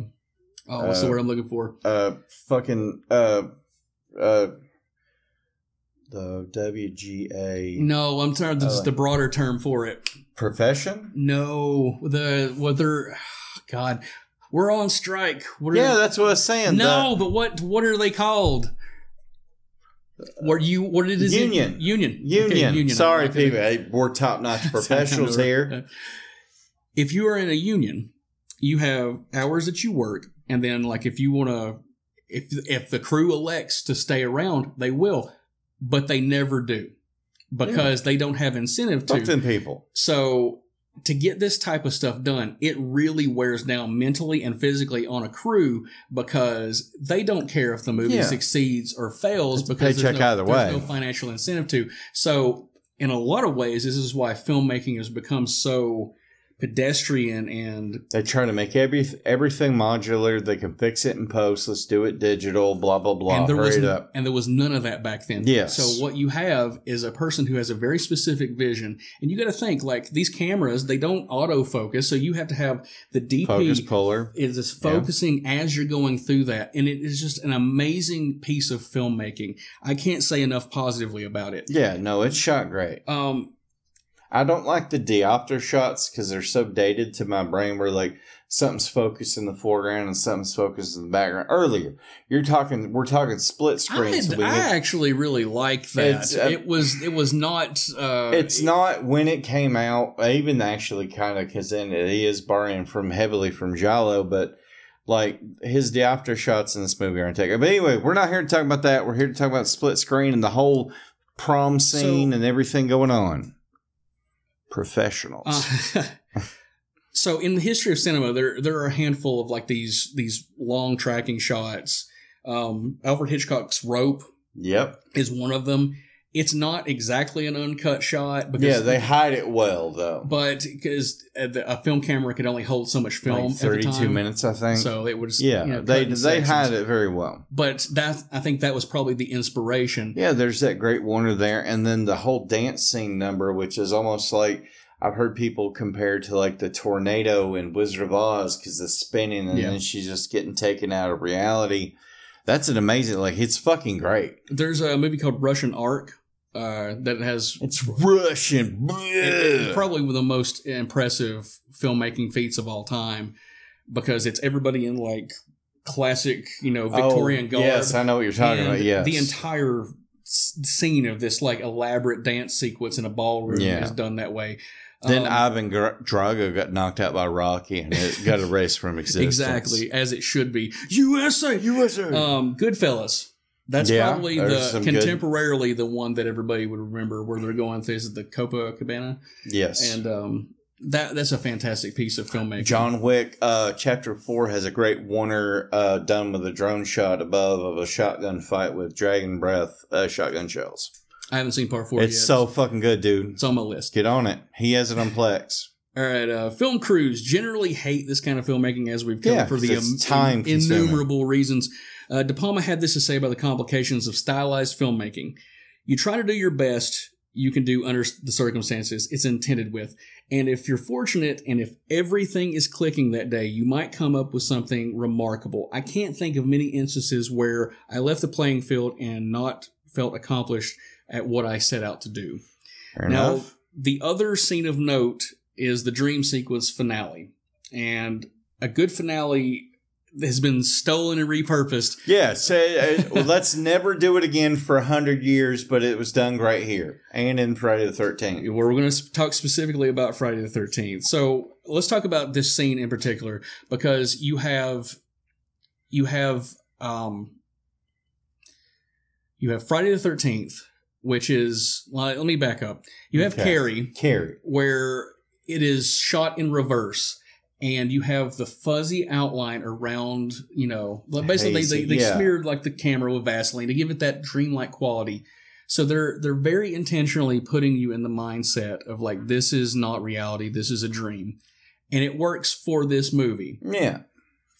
oh, what's the Uh, word I'm looking for? Uh, fucking uh, uh, the WGA No, I'm sorry, this Oh, is the broader term for it. profession. No, the whether God, we're on strike. What are Yeah, they- that's what I was saying. No, but what what are they called? What you what it is? Union. union Union. Okay, union. Sorry, I'm not gonna- people. Hey, we're top notch <laughs> professionals here. If you are in a union, you have hours that you work, and then like if you want to, if if the crew elects to stay around, they will. but they never do because they don't have incentive to. People. So to get this type of stuff done, it really wears down mentally and physically on a crew because they don't care if the movie Yeah. succeeds or fails It's because there's no, either there's way. no financial incentive to. So in a lot of ways, this is why filmmaking has become so pedestrian and They try to make every everything modular. They can fix it in post. Let's do it digital. Blah blah blah. and there Hurry was and there was none of that back then. Yes. So what you have is a person who has a very specific vision, and you got to think like these cameras they don't autofocus, so you have to have the DP Focus puller. is just focusing as you're going through that, and it is just an amazing piece of filmmaking. I can't say enough positively about it. Yeah, no, it's shot great. Um, I don't like the diopter shots because they're so dated to my brain. Where like something's focused in the foreground and something's focused in the background. Earlier, you're talking. We're talking split screen. I, so I get- actually really like that. Uh, it was it was not. Uh, it's not when it came out. I Even actually, kind of because then it is borrowing from heavily from Giallo, but like his diopter shots in this movie aren't taken. But anyway, we're not here to talk about that. We're here to talk about split screen and the whole prom scene and everything going on. Professionals. Uh, <laughs> so in the history of cinema, there there are a handful of like these these long tracking shots. Um, Alfred Hitchcock's Rope yep. is one of them. It's not exactly an uncut shot because Yeah, they hide it well though. but because a film camera could only hold so much film Like at the thirty-two time. minutes, I think. So it was yeah, you know, they they hide it very well. But that I think that was probably the inspiration. Yeah, there's that great oner there, and then the whole dance scene number, which is almost like I've heard people compare to like the tornado in Wizard of Oz because the spinning, and Yeah. then she's just getting taken out of reality. That's an amazing, like it's fucking great. There's a movie called Russian Ark uh, that has It's Russian. It's probably one of the most impressive filmmaking feats of all time because it's everybody in like classic, you know, Victorian Oh, garb. yes, I know what you're talking about, yes. the entire scene of this like elaborate dance sequence in a ballroom Yeah. is done that way. Then Um, Ivan Drago got knocked out by Rocky, and it got erased from <laughs> existence. exactly as it should be. USA, USA. Um, Goodfellas. That's Yeah, probably the some good- contemporarily the one that everybody would remember where they're going through is the Copa Cabana. Yes. And um, that that's a fantastic piece of filmmaking. John Wick, uh, chapter four has a great oner uh, done with a drone shot above of a shotgun fight with dragon breath uh, shotgun shells. I haven't seen part four It's yet. so fucking good, dude. It's on my list. Get on it. He has it on Plex. All right, uh, film crews generally hate this kind of filmmaking, as we've covered Yeah, for the um, time innumerable reasons. Uh, De Palma had this to say about the complications of stylized filmmaking. You try to do your best you can do under the circumstances it's intended with. And if you're fortunate and if everything is clicking that day, you might come up with something remarkable. I can't think of many instances where I left the playing field and not felt accomplished at what I set out to do. Fair now, enough. the other scene of note is the dream sequence finale. And a good finale has been stolen and repurposed. Yeah, say uh, let's never do it again for a hundred years, but it was done right here and in Friday the Thirteenth. We're going to talk specifically about Friday the 13th. So let's talk about this scene in particular because you have, you have, um, you have Friday the 13th, which is, well, let me back up. You have Okay. Carrie, Carrie. where it is shot in reverse and you have the fuzzy outline around, you know, basically they, Hazy, they, they yeah. smeared like the camera with Vaseline to give it that dreamlike quality. So they're they're very intentionally putting you in the mindset of like this is not reality, this is a dream. And it works for this movie. Yeah.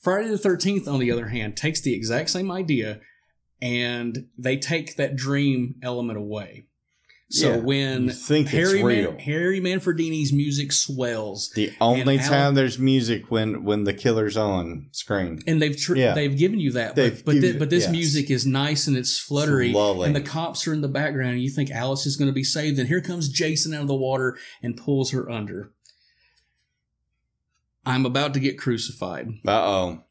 Friday the 13th, on the other hand, takes the exact same idea and they take that dream element away. So Yeah, when you think it's Harry, real. Man- Harry Manfredini's music swells, The only And Al- time there's music when when the killer's on screen. and they've tr- Yeah. they've given you that, They've but but, given thi- you- but this yes. music is nice and it's fluttery, lulling. and the cops are in the background, and you think Alice is going to be saved, and here comes Jason out of the water and pulls her under. I'm about to get crucified. Uh oh.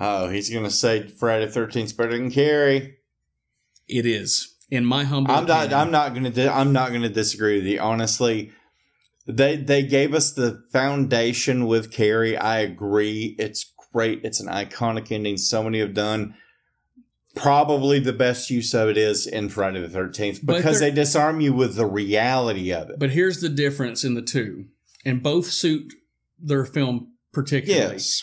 Oh, he's gonna say Friday Thirteenth better than Carrie. It is, in my humble. I'm not. opinion. I'm not gonna. Di- I'm not gonna disagree with you. Honestly, they they gave us the foundation with Carrie. I agree. It's great. It's an iconic ending. So many have done. probably the best use of it is in Friday the Thirteenth because they're- they disarm you with the reality of it. But here's the difference in the two, and both suit their film particularly. Yes.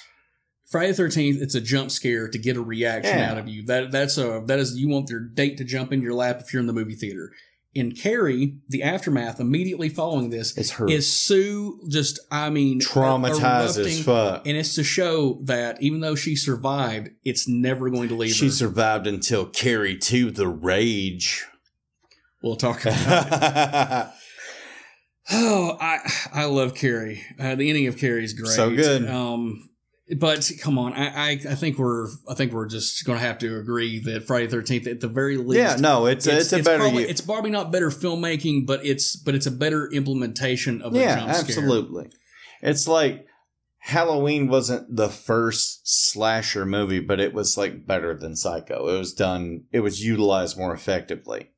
Friday the Thirteenth, it's a jump scare to get a reaction Yeah. out of you. That that's a that is you want your date to jump in your lap if you're in the movie theater. In Carrie, the aftermath immediately following this It's her is Sue just I mean Traumatized as fuck. and it's to show that even though she survived, it's never going to leave her. She her. survived until Carrie to the rage. We'll talk about it. <laughs> Oh, I I love Carrie. Uh, the ending of Carrie is great. So good. Um, but come on, I, I I think we're I think we're just going to have to agree that Friday Thirteenth at the very least. Yeah, no, it's a- it's a better Probably, it's probably not better filmmaking, but it's but it's a better implementation of a jump scare. absolutely. It's like Halloween wasn't the first slasher movie, but it was like better than Psycho. It was done. It was utilized more effectively.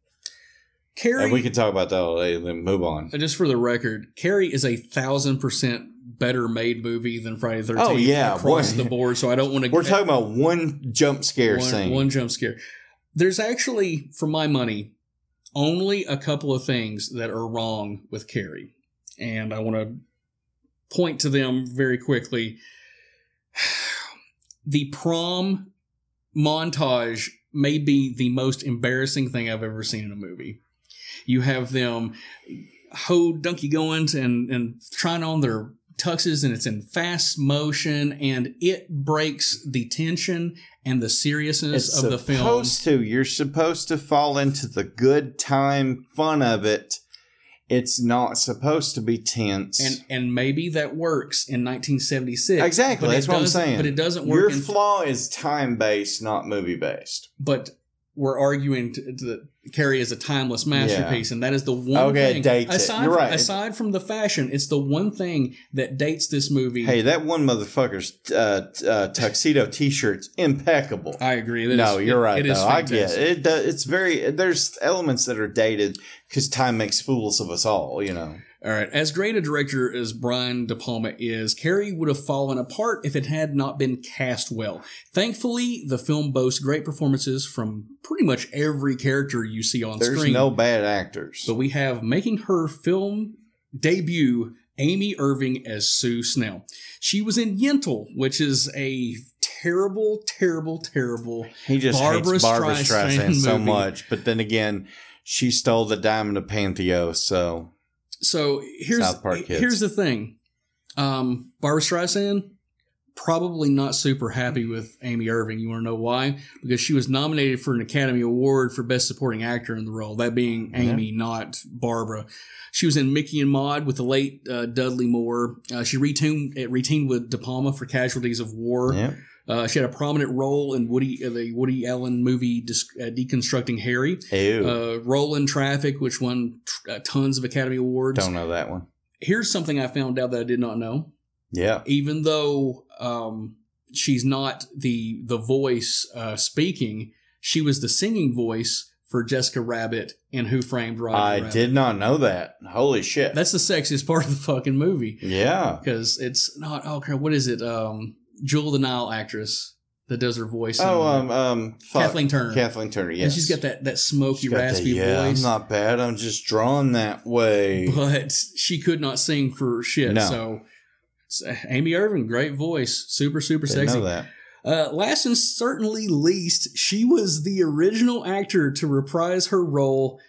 Carrie, And we can talk about that later. Then move on. just for the record, Carrie is a thousand percent better made movie than Friday the oh, Thirteenth. Oh, yeah, across boy. the board. So I don't want to. We're talking about one jump scare one, scene. one jump scare. There's actually, for my money, only a couple of things that are wrong with Carrie, and I want to point to them very quickly. <sighs> The prom montage may be the most embarrassing thing I've ever seen in a movie. You have them ho donkey goings and and trying on their tuxes and it's in fast motion and it breaks the tension and the seriousness it's of the film. supposed to. You're supposed to fall into the good time fun of it. It's not supposed to be tense. and and maybe that works in 1976. exactly, that's what I'm saying. But it doesn't Your work. in, Your flaw is time based, not movie based. but we're arguing to, to that Carrie is a timeless masterpiece, and that is the one Okay, it thing. dates it. aside You're from, right. Aside from the fashion, it's the one thing that dates this movie. Hey, that one motherfucker's uh, uh, tuxedo T-shirt's impeccable. I agree. That no, is- you're it- right. it is though. I get it. it. It's very. There's elements that are dated because time makes fools of us all. You know. All right. As great a director as Brian De Palma is, Carrie would have fallen apart if it had not been cast well. Thankfully, the film boasts great performances from pretty much every character you see on There's screen. There's no bad actors. But we have making her film debut Amy Irving as Sue Snell. She was in Yentl, which is a terrible, terrible, terrible He just Barbra hates Barbra Streisand Streisand, so much. But then again, she stole the diamond of Pantheos. So So here's here's the thing. Um, Barbra Streisand probably not super happy with Amy Irving. You want to know why? Because she was nominated for an Academy Award for Best Supporting Actor in the role. That being Amy, not Barbra. She was in Micki and Maude with the late uh, Dudley Moore. Uh, she retuned, retained with De Palma for Casualties of War. Uh, she had a prominent role in Woody, uh, the Woody Allen movie Dis- uh, Deconstructing Harry. ew, Uh, role in Traffic, which won tr- uh, tons of Academy Awards don't know that one. here's something I found out that I did not know. Yeah, Even though um, she's not the the voice uh, speaking, she was the singing voice for Jessica Rabbit in Who Framed Roger I Rabbit. did not know that. Holy shit! That's the sexiest part of the fucking movie yeah. because it's not. Oh crap! What is it? Um, Jewel the Nile actress that does her voice. Oh, um, um, fuck. Kathleen Turner. Kathleen Turner. Yes, And she's got that that smoky, She's got the, raspy yeah, voice. I'm not bad. I'm just drawn that way. but she could not sing for shit. No. So Amy Irving, great voice, super super Didn't sexy. know that. Uh, last and certainly least, she was the original actor to reprise her role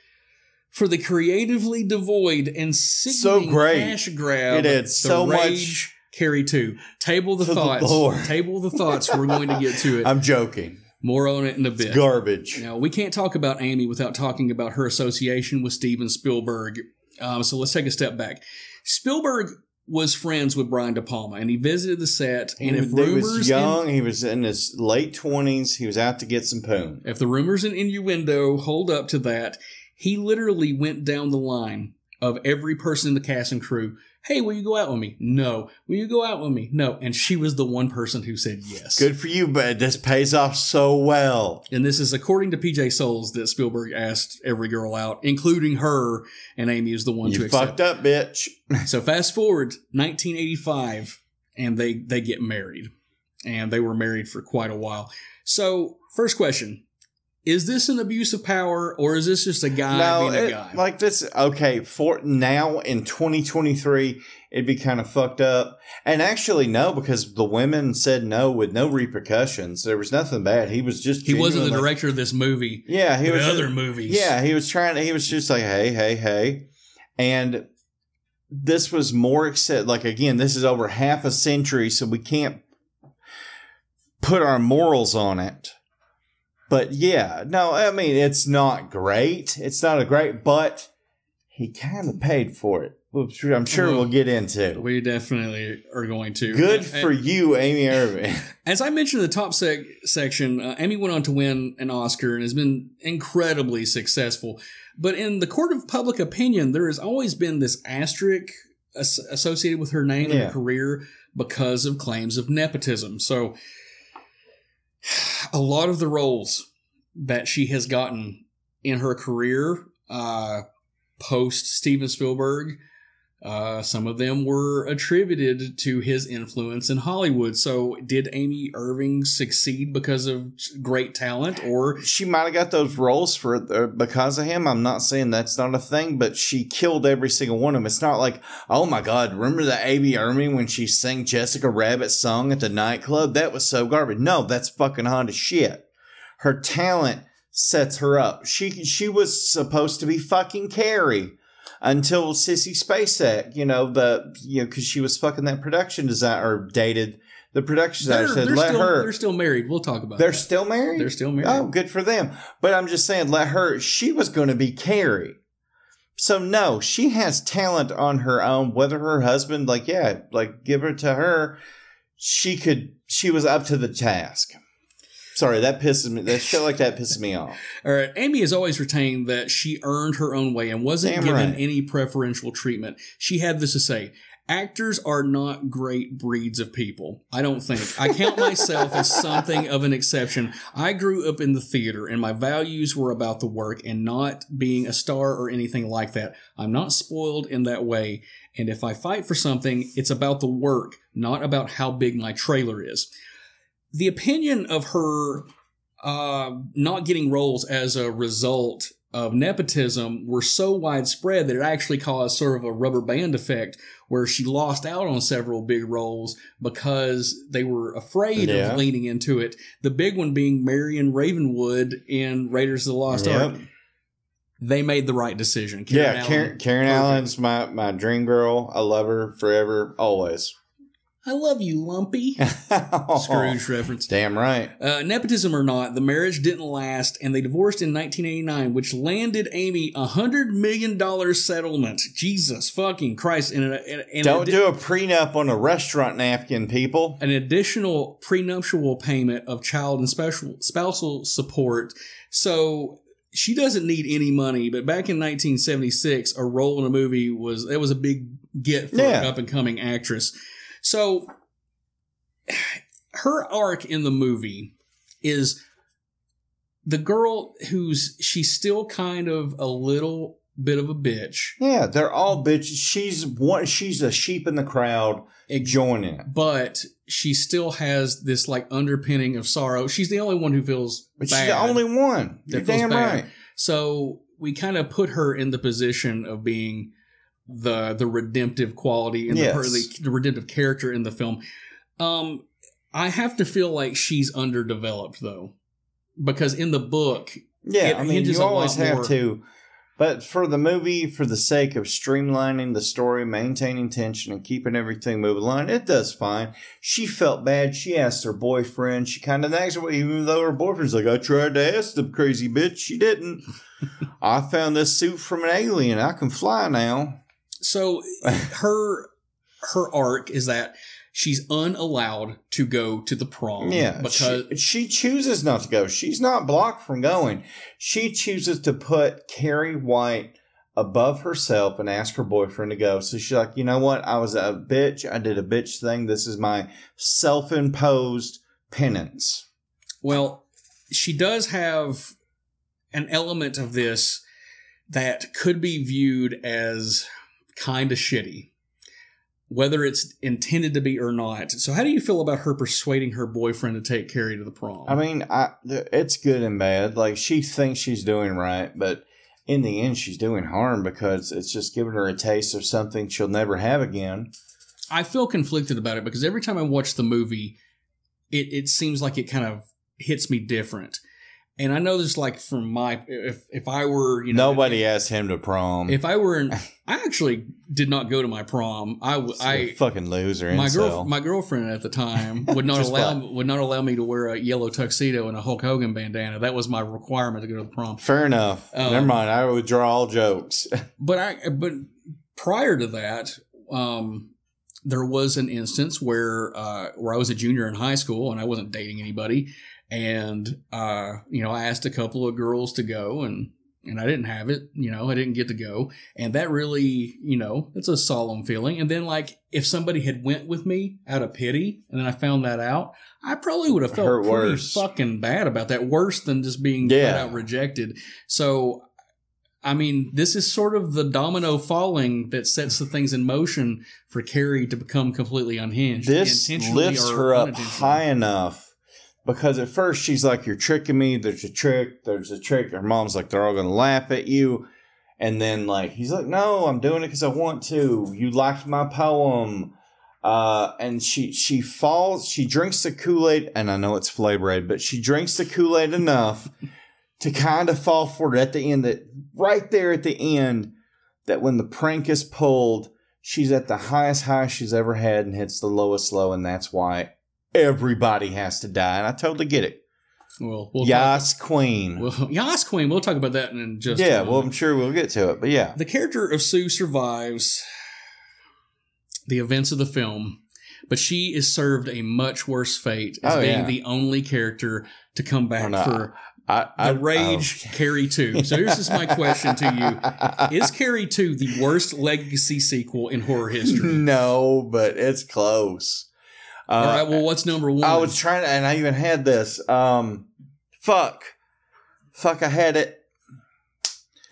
for the creatively devoid and sickening great. cash grab. It had The so much- Rage Carrie two. Table the the thoughts. Lord. <laughs> Table the thoughts. We're going to get to it. <laughs> I'm joking. More on it in a bit. It's garbage. Now, we can't talk about Amy without talking about her association with Steven Spielberg. Um, so let's take a step back. Spielberg was friends with Brian De Palma, and he visited the set. And he, if he rumors, was young. he was in his late twenties. He was out to get some poon. if the rumors and innuendo hold up to that, he literally went down the line of every person in the cast and crew. Hey, will you go out with me? No. Will you go out with me? No. And she was the one person who said yes. Good for you, but this pays off so well. And this is according to PJ Soles that Spielberg asked every girl out, including her, and Amy is the one to You accept. fucked up, bitch. <laughs> So fast forward 1985, and they they get married, and they were married for quite a while. So first question: is this an abuse of power or is this just a guy no, being a it- guy? like this. Okay, for now in 2023, it'd be kind of fucked up. And actually, no, because the women said no with no repercussions. There was nothing bad. He was just he wasn't the director of this movie. Yeah, he was other movies. Yeah, he was trying to. He was just like, hey, hey, hey, and this was more accept. Like again, this is over half a century, so we can't put our morals on it. But yeah, no, I mean it's not great. It's not a great, but he kind of paid for it. which I'm sure we'll get into. We definitely are going to. Good And- for you, Amy Irving. <laughs> As I mentioned in the top sec- section, uh, Amy went on to win an Oscar and has been incredibly successful. But in the court of public opinion, there has always been this asterisk as- associated with her name and her career because of claims of nepotism. So, a lot of the roles that she has gotten in her career uh, post Steven Spielberg, uh, some of them were attributed to his influence in Hollywood. So, did Amy Irving succeed because of great talent, or she might have got those roles for uh, because of him. I'm not saying that's not a thing, but she killed every single one of them. It's not like, oh my god, remember the Amy Irving when she sang Jessica Rabbit's song at the nightclub? That was so garbage. No, that's fucking hot as shit. Her talent sets her up. She she was supposed to be fucking Carrie until Sissy Spacek, you know, the you know, because she was fucking that production designer or dated the production designer they're, said, they're let still, her they're still married? We'll talk about they're that. still married? They're still married. Oh, good for them. But I'm just saying, let her, she was going to be Carrie. So, no, she has talent on her own. Whether her husband, like, yeah, like, give her to her, she could, she was up to the task. Sorry, that pisses me, that shit like that pisses me off. All right. Amy has always retained that she earned her own way and wasn't Damn given right. any preferential treatment. She had this to say actors are not great breeds of people. I don't think. I count myself as something of an exception. I grew up in the theater and my values were about the work and not being a star or anything like that. I'm not spoiled in that way. And if I fight for something, it's about the work, not about how big my trailer is the opinion of her uh, not getting roles as a result of nepotism were so widespread that it actually caused sort of a rubber band effect where she lost out on several big roles because they were afraid Yeah. of leaning into it. The big one being Marion Ravenwood in Raiders of the Lost Yep. Ark. They made the right decision. yeah, Allen, Karen, Karen. Allen's my, my dream girl. I love her forever, always. I love you, Lumpy. <laughs> Scrooge reference. Damn right. Uh, nepotism or not, the marriage didn't last, and they divorced in 1989, which landed Amy a hundred million dollar settlement. Jesus fucking Christ! And, and, and Don't do a prenup on a restaurant napkin, people. an additional prenuptial payment of child and special spousal support. So she doesn't need any money. But back in 1976, a role in a movie was that was a big get for Yeah. an up and coming actress. So her arc in the movie is the girl who's she's still kind of a little bit of a bitch. Yeah, they're all bitches. She's one. She's a sheep in the crowd joining it. but she still has this like underpinning of sorrow. She's the only one who feels But she's the only one. You're damn bad. right. So we kind of put her in the position of being the the redemptive quality and Yes. the, the, redemptive character in the film. Um, I have to feel like she's underdeveloped though, because in the book, Yeah, I mean, you always have more- to. But for the movie, for the sake of streamlining the story, maintaining tension, and keeping everything moving along, it does fine. She felt bad. She asked her boyfriend. She kind of asked her, even though her boyfriend's like, I tried to ask the crazy bitch. She didn't. <laughs> I found this suit from an alien. I can fly now. So <laughs> her her arc is that she's unallowed to go to the prom. Yeah, because she, she chooses not to go. She's not blocked from going. She chooses to put Carrie White above herself and ask her boyfriend to go. So she's like, you know what? I was a bitch. I did a bitch thing. This is my self-imposed penance. Well, she does have an element of this that could be viewed as kind of shitty. whether it's intended to be or not. So, how do you feel about her persuading her boyfriend to take Carrie to the prom? I mean, I it's good and bad. Like she thinks she's doing right, but in the end, she's doing harm because it's just giving her a taste of something she'll never have again. I feel conflicted about it because every time I watch the movie, it, it seems like it kind of hits me different. And I know this like from my if if I were you know Nobody asked him to prom. if I were in <laughs> I actually did not go to my prom. I w- I fucking loser. my girl my girlfriend at the time <laughs> would not allow would not allow me to wear a yellow tuxedo and a Hulk Hogan bandana. That was my requirement to go to the prom. Fair enough. Um, Never mind. I withdraw all jokes. <laughs> But I but prior to that, um, there was an instance where uh, where I was a junior in high school and I wasn't dating anybody, and uh, you know I asked a couple of girls to go and. And I didn't have it, you know, I didn't get to go. And that really, you know, it's a solemn feeling. And then like if somebody had went with me out of pity and then I found that out, I probably would have felt pretty worse. fucking bad about that. Worse than just being Yeah. flat out rejected. So I mean, this is sort of the domino falling that sets the things in motion for Carrie to become completely unhinged. this intentionally lifts her up high enough because at first she's like, "You're tricking me." There's a trick. There's a trick. Her mom's like, "They're all gonna laugh at you," and then like he's like, "No, I'm doing it because I want to. You liked my poem." Uh, and she she falls. She drinks the Kool Aid, and I know it's flavored, but she drinks the Kool Aid enough to kind of fall for it at the end. That right there at the end, that when the prank is pulled, she's at the highest high she's ever had and hits the lowest low, and that's why everybody has to die. And I totally get it. Well, we'll Yas Queen. Talk, well, Yas Queen. We'll talk about that in just. a yeah, well. I'm sure we'll get to it, but yeah. the character of Sue survives the events of the film, but she is served a much worse fate as Oh, being yeah. the only character to come back Oh, no, for I, I, the Rage oh. Carrie 2. So here's just my question to you. <laughs> Is Carrie 2 the worst legacy sequel in horror history? no, but it's close. Uh, All right, well, what's number one? I was trying to, and I even had this. Um, fuck, fuck, I had it.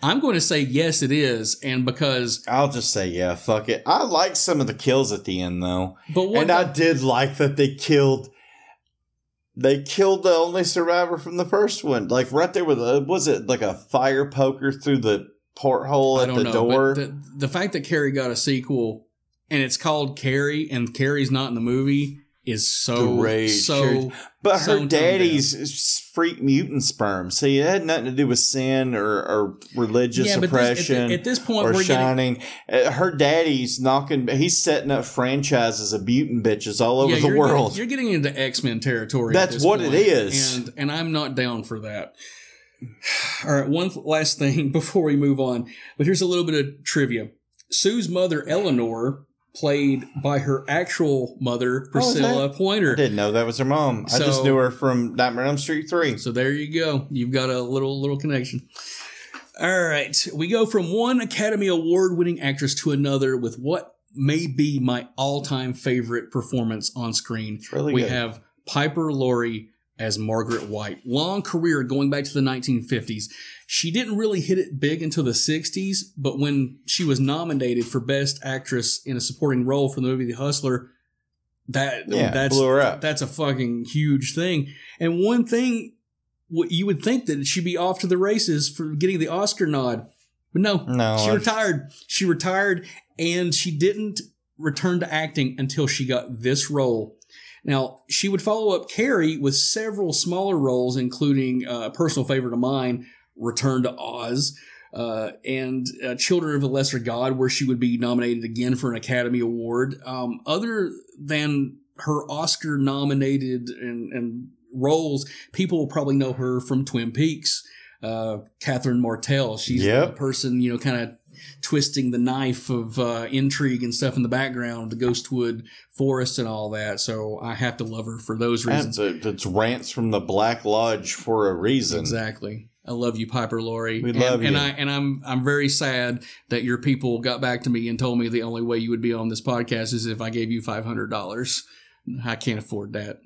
I'm going to say yes, it is, and because I'll just say yeah, fuck it. I like some of the kills at the end though, but what and I did like that they killed. They killed the only survivor from the first one, like right there with a was it like a fire poker through the porthole I at don't the know, door. the, the fact that Carrie got a sequel and it's called Carrie and Carrie's not in the movie is so so. Carrie's- But so her daddy's freak mutant sperm. See, it had nothing to do with sin or, or religious Yeah, but this- at oppression. at this point, or we're shining. Uh, Her daddy's knocking. He's setting up franchises of mutant bitches all over Yeah, the world. Getting, you're getting into X Men territory. That's what it point, is. and and I'm not down for that. <sighs> All right, one last thing <laughs> before we move on. But here's a little bit of trivia. Sue's mother, Eleanor, played by her actual mother, oh, Priscilla Pointer. I didn't know that was her mom. I just knew her from Nightmare on Elm Street three. So there you go. You've got a little little connection. All right, we go from one Academy Award winning actress to another with what may be my all time favorite performance on screen. really we good. have Piper Laurie as Margaret White. Long career going back to the 1950s. She didn't really hit it big until the 60s, but when she was nominated for Best Actress in a Supporting Role for the movie The Hustler, that Yeah, that's blew her up. that's a fucking huge thing. And one thing you would think that she'd be off to the races for getting the Oscar nod. But no, No, she retired. She retired and she didn't return to acting until she got this role. Now, she would follow up Carrie with several smaller roles, including uh, a personal favorite of mine, Return to Oz, uh, and uh, Children of a Lesser God, where she would be nominated again for an Academy Award. Um, other than her Oscar nominated and, and roles, people will probably know her from Twin Peaks. Uh, Catherine Martell. She's Yep. the person, you know, kind of twisting the knife of uh, intrigue and stuff in the background, the Ghostwood Forest and all that. So I have to love her for those reasons. It's, a, rants from the Black Lodge for a reason. Exactly. I love you, Piper Laurie. We and, love and you. I and I'm I'm very sad that your people got back to me and told me the only way you would be on this podcast is if I gave you five hundred dollars. I can't afford that.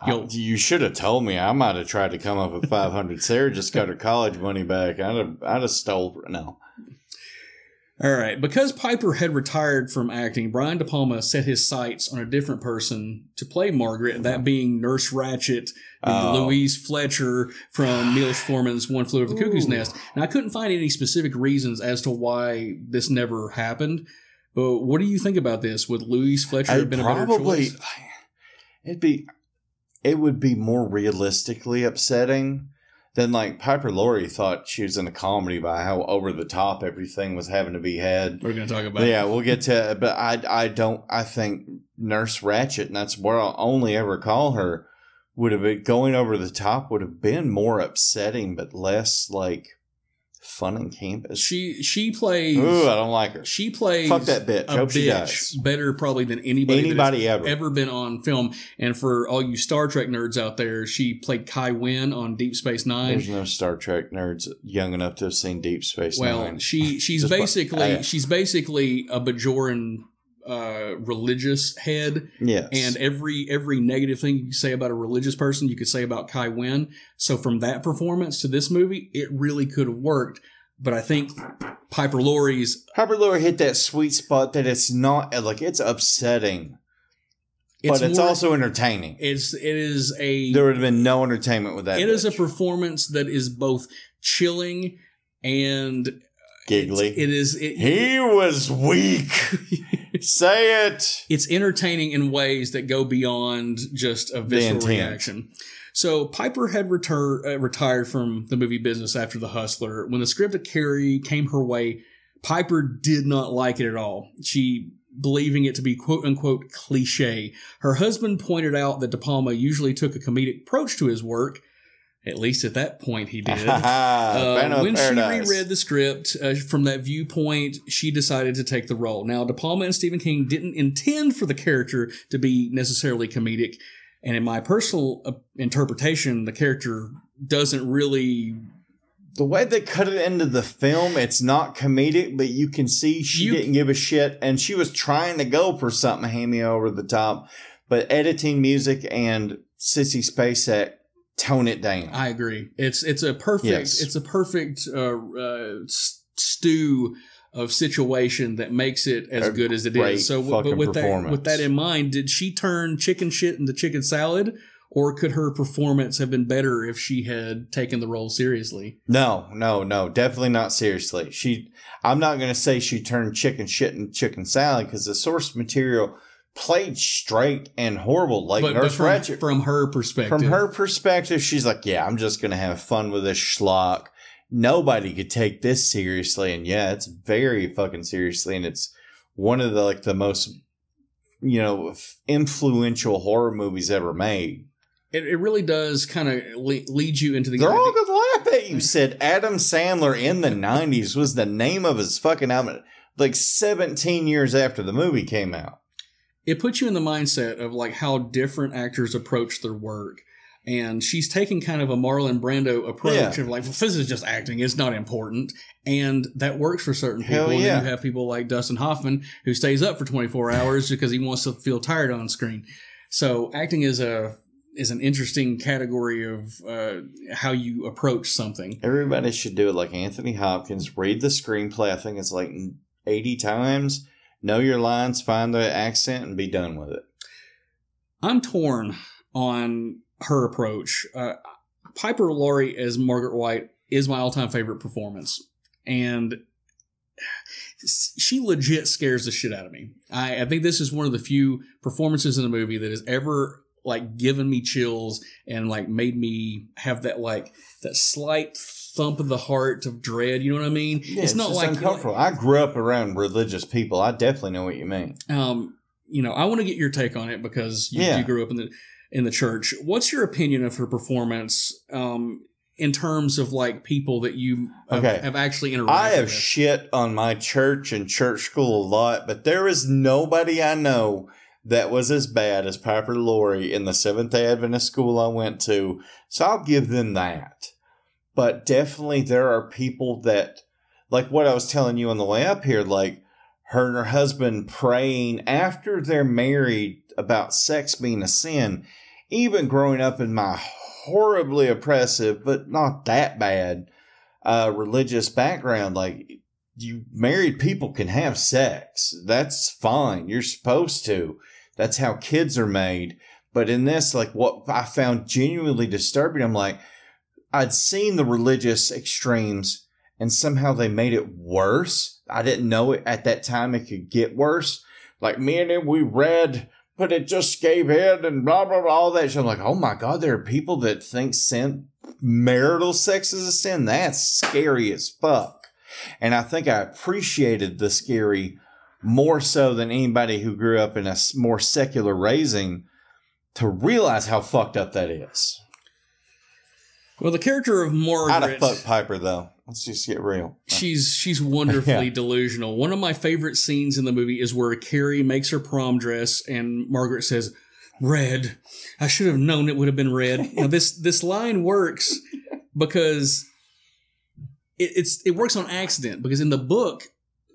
I- you should have told me. I might have tried to come up with 500. Sarah just got her college money back. I'd have, I'd have stole. No. All right. Because Piper had retired from acting, Brian De Palma set his sights on a different person to play Margaret, that being Nurse Ratched, Oh. Louise Fletcher from <sighs> Milos Forman's One Flew Over the Cuckoo's Nest. And I couldn't find any specific reasons as to why this never happened. But what do you think about this? Would Louise Fletcher have I'd been a better probably choice? <sighs> it'd be it would be more realistically upsetting than like Piper Laurie thought she was in a comedy by how over the top everything was having to be had. We're going to talk about Yeah, we'll get to <laughs> it, but I I don't I think Nurse Ratched, and that's what I'll only ever call her, would have been going over the top would have been more upsetting, but less like fun and campus. She she plays. Ooh, I don't like her. She plays Fuck that bitch. a Hope she bitch better probably than anybody Anybody ever. ever been on film. And for all you Star Trek nerds out there, she played Kai Wynn on Deep Space Nine. There's no Star Trek nerds young enough to have seen Deep Space well, Nine. she she's basically she's basically a Bajoran uh, religious head. Yes. And every every negative thing you can say about a religious person, you could say about Kai Winn. So from that performance to this movie, it really could have worked. But I think Piper Laurie's Piper Laurie hit that sweet spot that it's not like it's upsetting, It's but it's more- also entertaining. It's it is a There would have been no entertainment with that. It is a performance that is both chilling and giggly. it is it, he was weak. <laughs> <laughs> Say it. it's entertaining in ways that go beyond just a visceral reaction. So Piper had retur- uh, retired from the movie business after The Hustler. When the script of Carrie came her way, Piper did not like it at all. She believing it to be quote unquote cliche. Her husband pointed out that De Palma usually took a comedic approach to his work. At least at that point, he did. <laughs> Uh, when she reread the script uh, from that viewpoint, she decided to take the role. Now, De Palma and Stephen King didn't intend for the character to be necessarily comedic, and in my personal uh, interpretation, the character doesn't really. the way they cut it into the film, it's not comedic, but you can see she You- didn't give a shit, and she was trying to go for something hammy over the top. But editing, music, and Sissy Spacek tone it down. I agree. It's it's a perfect Yes. it's a perfect uh, uh, stew of situation that makes it as A good as it is. So, but with that with that in mind, did she turn chicken shit into chicken salad, or could her performance have been better if she had taken the role seriously? No, no, no, definitely not seriously. She, I'm not going to say she turned chicken shit into chicken salad because the source material played straight and horrible. Like but, but from, from her perspective, from her perspective, she's like, yeah, I'm just going to have fun with this schlock. Nobody could take this seriously. And yeah, it's very fucking seriously. And it's one of the, like, the most, you know, influential horror movies ever made. it, it really does kind of le- lead you into the They're all gonna laugh at you. Said Adam Sandler in the '90s was the name of his fucking album, like 17 years after the movie came out. It puts you in the mindset of like how different actors approach their work. And she's taking kind of a Marlon Brando approach Yeah. of like, well, this is just acting; it's not important, and that works for certain people. Hell And yeah. then you have people like Dustin Hoffman who stays up for twenty four <laughs> hours because he wants to feel tired on screen. So acting is a is an interesting category of uh, how you approach something. Everybody should do it like Anthony Hopkins. Read the screenplay. I think it's like 80 times. Know your lines, find the accent, and be done with it. I'm torn on her approach. Uh, Piper Laurie as Margaret White is my all time favorite performance. And she legit scares the shit out of me. I, I think this is one of the few performances in a movie that has ever like given me chills and like made me have that like that slight thump of the heart of dread. You know what I mean? Yeah, it's, not just like uncomfortable. I grew up around religious people. I definitely know what you mean. um, you know, I want to get your take on it because you, Yeah. you grew up in the in the church. What's your opinion of her performance um, in terms of like people that you have, Okay. have actually interacted I have with? shit on my church and church school a lot, but there is nobody I know that was as bad as Piper Laurie in the Seventh day Adventist school I went to. So I'll give them that. But definitely there are people that, like what I was telling you on the way up here, like her and her husband praying after they're married about sex being a sin. Even growing up in my horribly oppressive, but not that bad, uh, religious background, like you married people can have sex. That's fine. You're supposed to. That's how kids are made. But in this, like what I found genuinely disturbing, I'm like, I'd seen the religious extremes and somehow they made it worse. I didn't know it at that time it could get worse. Like me and him, we read, but it just gave in and blah blah blah all that. So I'm like, oh my god, there are people that think sin marital sex is a sin. That's scary as fuck. And I think I appreciated the scary more so than anybody who grew up in a more secular raising to realize how fucked up that is. Well, the character of Margaret. I'd have fucked Piper though. Let's just get real. She's she's wonderfully <laughs> Yeah. delusional. One of my favorite scenes in the movie is where Carrie makes her prom dress and Margaret says, "Red. I should have known it would have been red." now this this line works because it, it's it works on accident because in the book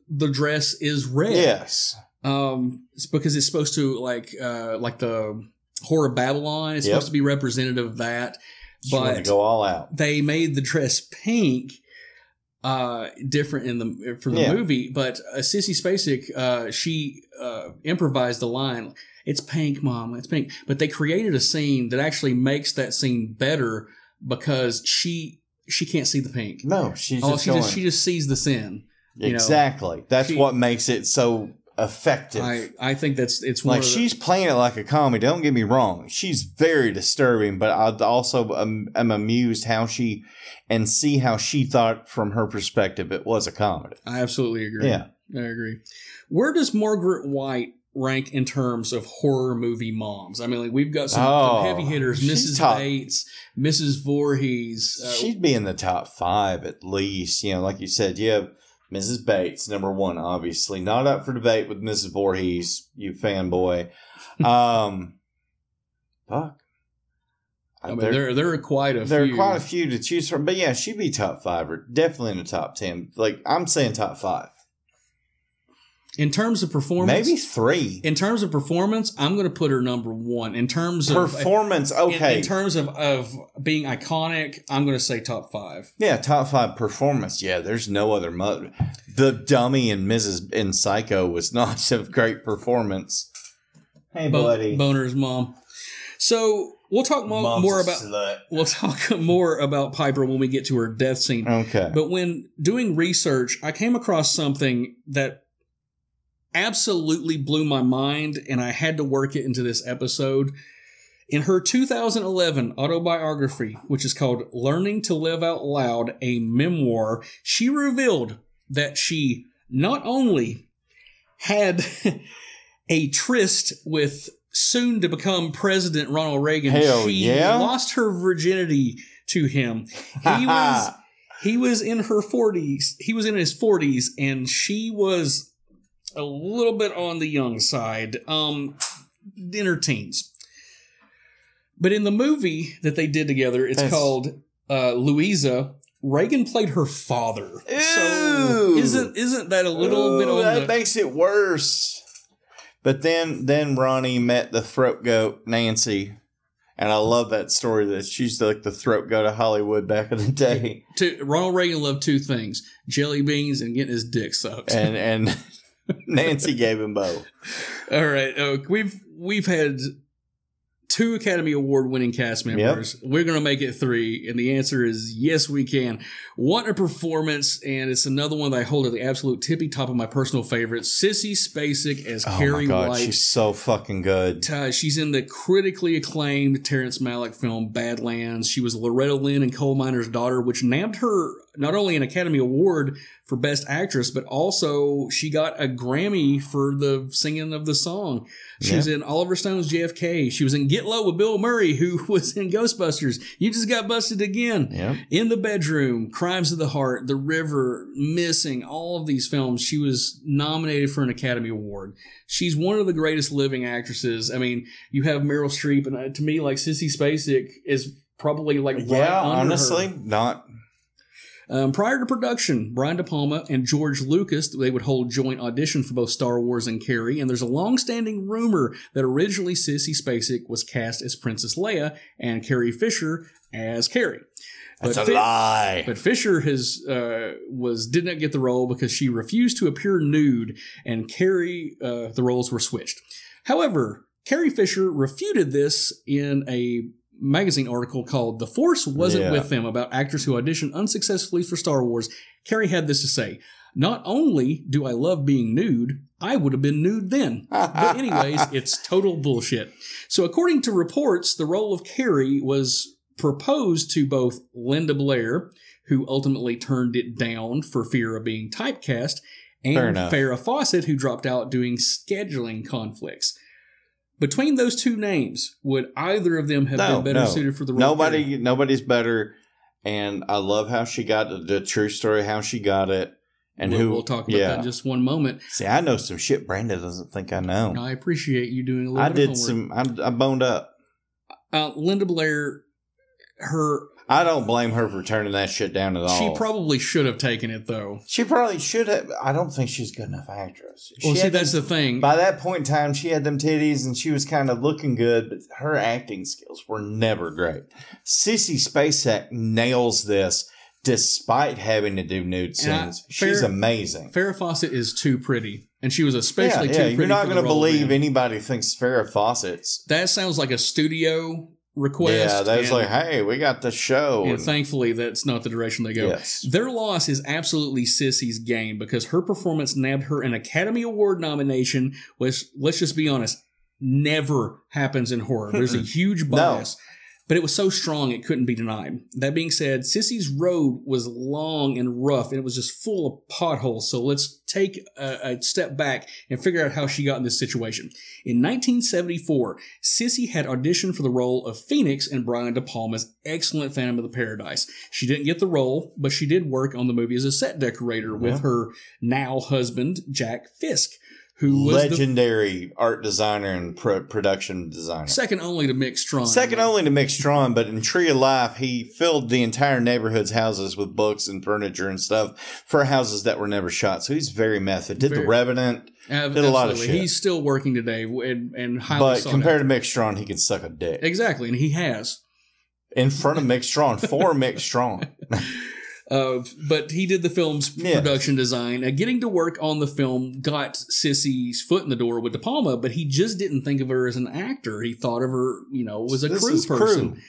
the dress is red. Yes. Um, it's because it's supposed to like uh like the horror of Babylon. It's Yep. supposed to be representative of that. She But to go all out. they made the dress pink uh different in the for the Yeah. movie but uh, sissy spacek uh she uh improvised the line it's pink mom it's pink but they created a scene that actually makes that scene better because she she can't see the pink No, she's oh just she going. just she just sees the sin you know? exactly. That's She- what makes it so effective. i i think that's it's like the- she's playing it like a comedy. Don't get me wrong; she's very disturbing. But I also am, am amused how she and see how she thought from her perspective it was a comedy. I absolutely agree. Yeah. I agree. Where does Margaret White rank in terms of horror movie moms? I mean, like we've got some, Oh, some heavy hitters: Mrs. top. Bates, Mrs. Voorhees. Uh, She'd be in the top five at least. You know, like you said, you have Mrs. Bates, number one, obviously. Not up for debate with Mrs. Voorhees, you fanboy. <laughs> Um, fuck. I mean, there there are quite a there few. are quite a few to choose from, but yeah, she'd be top five or definitely in the top ten. Like I'm saying, top five, in terms of performance, maybe three. In terms of performance, I'm going to put her number one. In terms of Performance, okay. In, terms of of being iconic, I'm going to say top five. Yeah, top five performance. Yeah, there's no other mother. The dummy in Mrs. in Psycho was not <laughs> a great performance. Hey, Bo- buddy. Boner's mom. So we'll talk mo- more about slut. we'll talk <laughs> more about Piper when we get to her death scene. Okay. But when doing research, I came across something that absolutely blew my mind, and I had to work it into this episode. In her 2011 autobiography, which is called Learning to Live Out Loud, a memoir, she revealed that she not only had <laughs> a tryst with soon to become President Ronald Reagan, Hell she yeah? lost her virginity to him. <laughs> He was he was in her 40s. He was in his 40s and she was a little bit on the young side. Um in teens. But in the movie that they did together, it's That's- called uh, Louisa. Reagan played her father. So isn't isn't that a little bit Ooh, on that the makes it worse. But then then Ronnie met the throat goat Nancy, and I love that story that she's like the throat goat of Hollywood back in the day, to, Ronald Reagan loved two things: jelly beans and getting his dick sucked. and and Nancy gave him both. All right, uh, we've we've had two Academy Award winning cast members. We're going to make it three, and the answer is yes, we can. What a performance! And it's another one that I hold at the absolute tippy top of my personal favorites. Sissy Spacek as Oh my Carrie god, White. she's so fucking good. Uh, she's in the critically acclaimed Terrence Malick film Badlands. She was Loretta Lynn and Coal Miner's Daughter, which nabbed her not only an Academy Award for Best Actress, but also she got a Grammy for the singing of the song. She Yeah. was in Oliver Stone's JFK. She was in Get Low with Bill Murray, who <laughs> was in Ghostbusters. You just got busted again. Yep. In the Bedroom, Crimes of the Heart, The River, Missing, all of these films, she was nominated for an Academy Award. She's one of the greatest living actresses. I mean, you have Meryl Streep, and uh, to me, like Sissy Spacek is probably like right Yeah, under honestly, her. not. Um, prior to production, Brian De Palma and George Lucas they would hold joint audition for both Star Wars and Carrie, and there's a long-standing rumor that originally Sissy Spacek was cast as Princess Leia and Carrie Fisher as Carrie. That's a lie. But Fisher has uh, was did not get the role because she refused to appear nude, and Carrie uh, the roles were switched. However, Carrie Fisher refuted this in a magazine article called "The Force Wasn't Yeah. with Them" about actors who auditioned unsuccessfully for Star Wars. Carrie had this to say. Not only do I love being nude, I would have been nude then. <laughs> But, anyways, it's total bullshit. So, according to reports, the role of Carrie was proposed to both Linda Blair, who ultimately turned it down for fear of being typecast, and. Farrah Fawcett, who dropped out doing scheduling conflicts. Between those two names, would either of them have no, been better no. suited for the role? Nobody, nobody's better. And I love how she got the, the true story, how she got it, and we'll, who. we'll talk about yeah. that in just one moment. See, I know some shit Brandon doesn't think I know. I appreciate you doing a little I bit did of some. I, I boned up. Uh, Linda Blair, her I don't blame her for turning that shit down at all. she probably should have taken it though. She probably should have. I don't think she's a good enough actress. Well, She see, that's them- the thing. By that point in time, she had them titties and she was kind of looking good, but her acting skills were never great. Sissy Spacek nails this despite having to do nude And I- scenes. She's fair- amazing. Farrah Fawcett is too pretty, and she was especially yeah, too yeah, pretty. you're not going to believe then. anybody thinks Farrah Fawcett's. That sounds like a studio request. Yeah, that's like, hey, we got the show. And and- thankfully, that's not the direction they go. Yes. Their loss is absolutely Sissy's gain because her performance nabbed her an Academy Award nomination, which, let's just be honest, never happens in horror. There's a <laughs> huge No. But it was so strong it couldn't be denied. That being said, Sissy's road was long and rough and it was just full of potholes. So let's take a, a step back and figure out how she got in this situation. In 1974, Sissy had auditioned for the role of Phoenix in Brian De Palma's excellent Phantom of the Paradise. She didn't get the role, but she did work on the movie as a set decorator with Yeah. her now husband, Jack Fisk, who legendary art designer and pro- production designer. second only to Mick Strawn. Second only to Mick Strawn, but in Tree of Life, he filled the entire neighborhood's houses with books and furniture and stuff for houses that were never shot. So he's very method. Did Very- the Revenant, Uh, did a lot of shit. He's still working today and, and highly but compared to Mick Strawn, he can suck a dick Exactly, and he has. in front of Mick Strawn for <laughs> Mick Strawn. <laughs> Uh, but he did the film's production design. Uh, getting to work on the film got Sissy's foot in the door with De Palma, but he just didn't think of her as an actor. He thought of her, you know, was a This crew person. crew.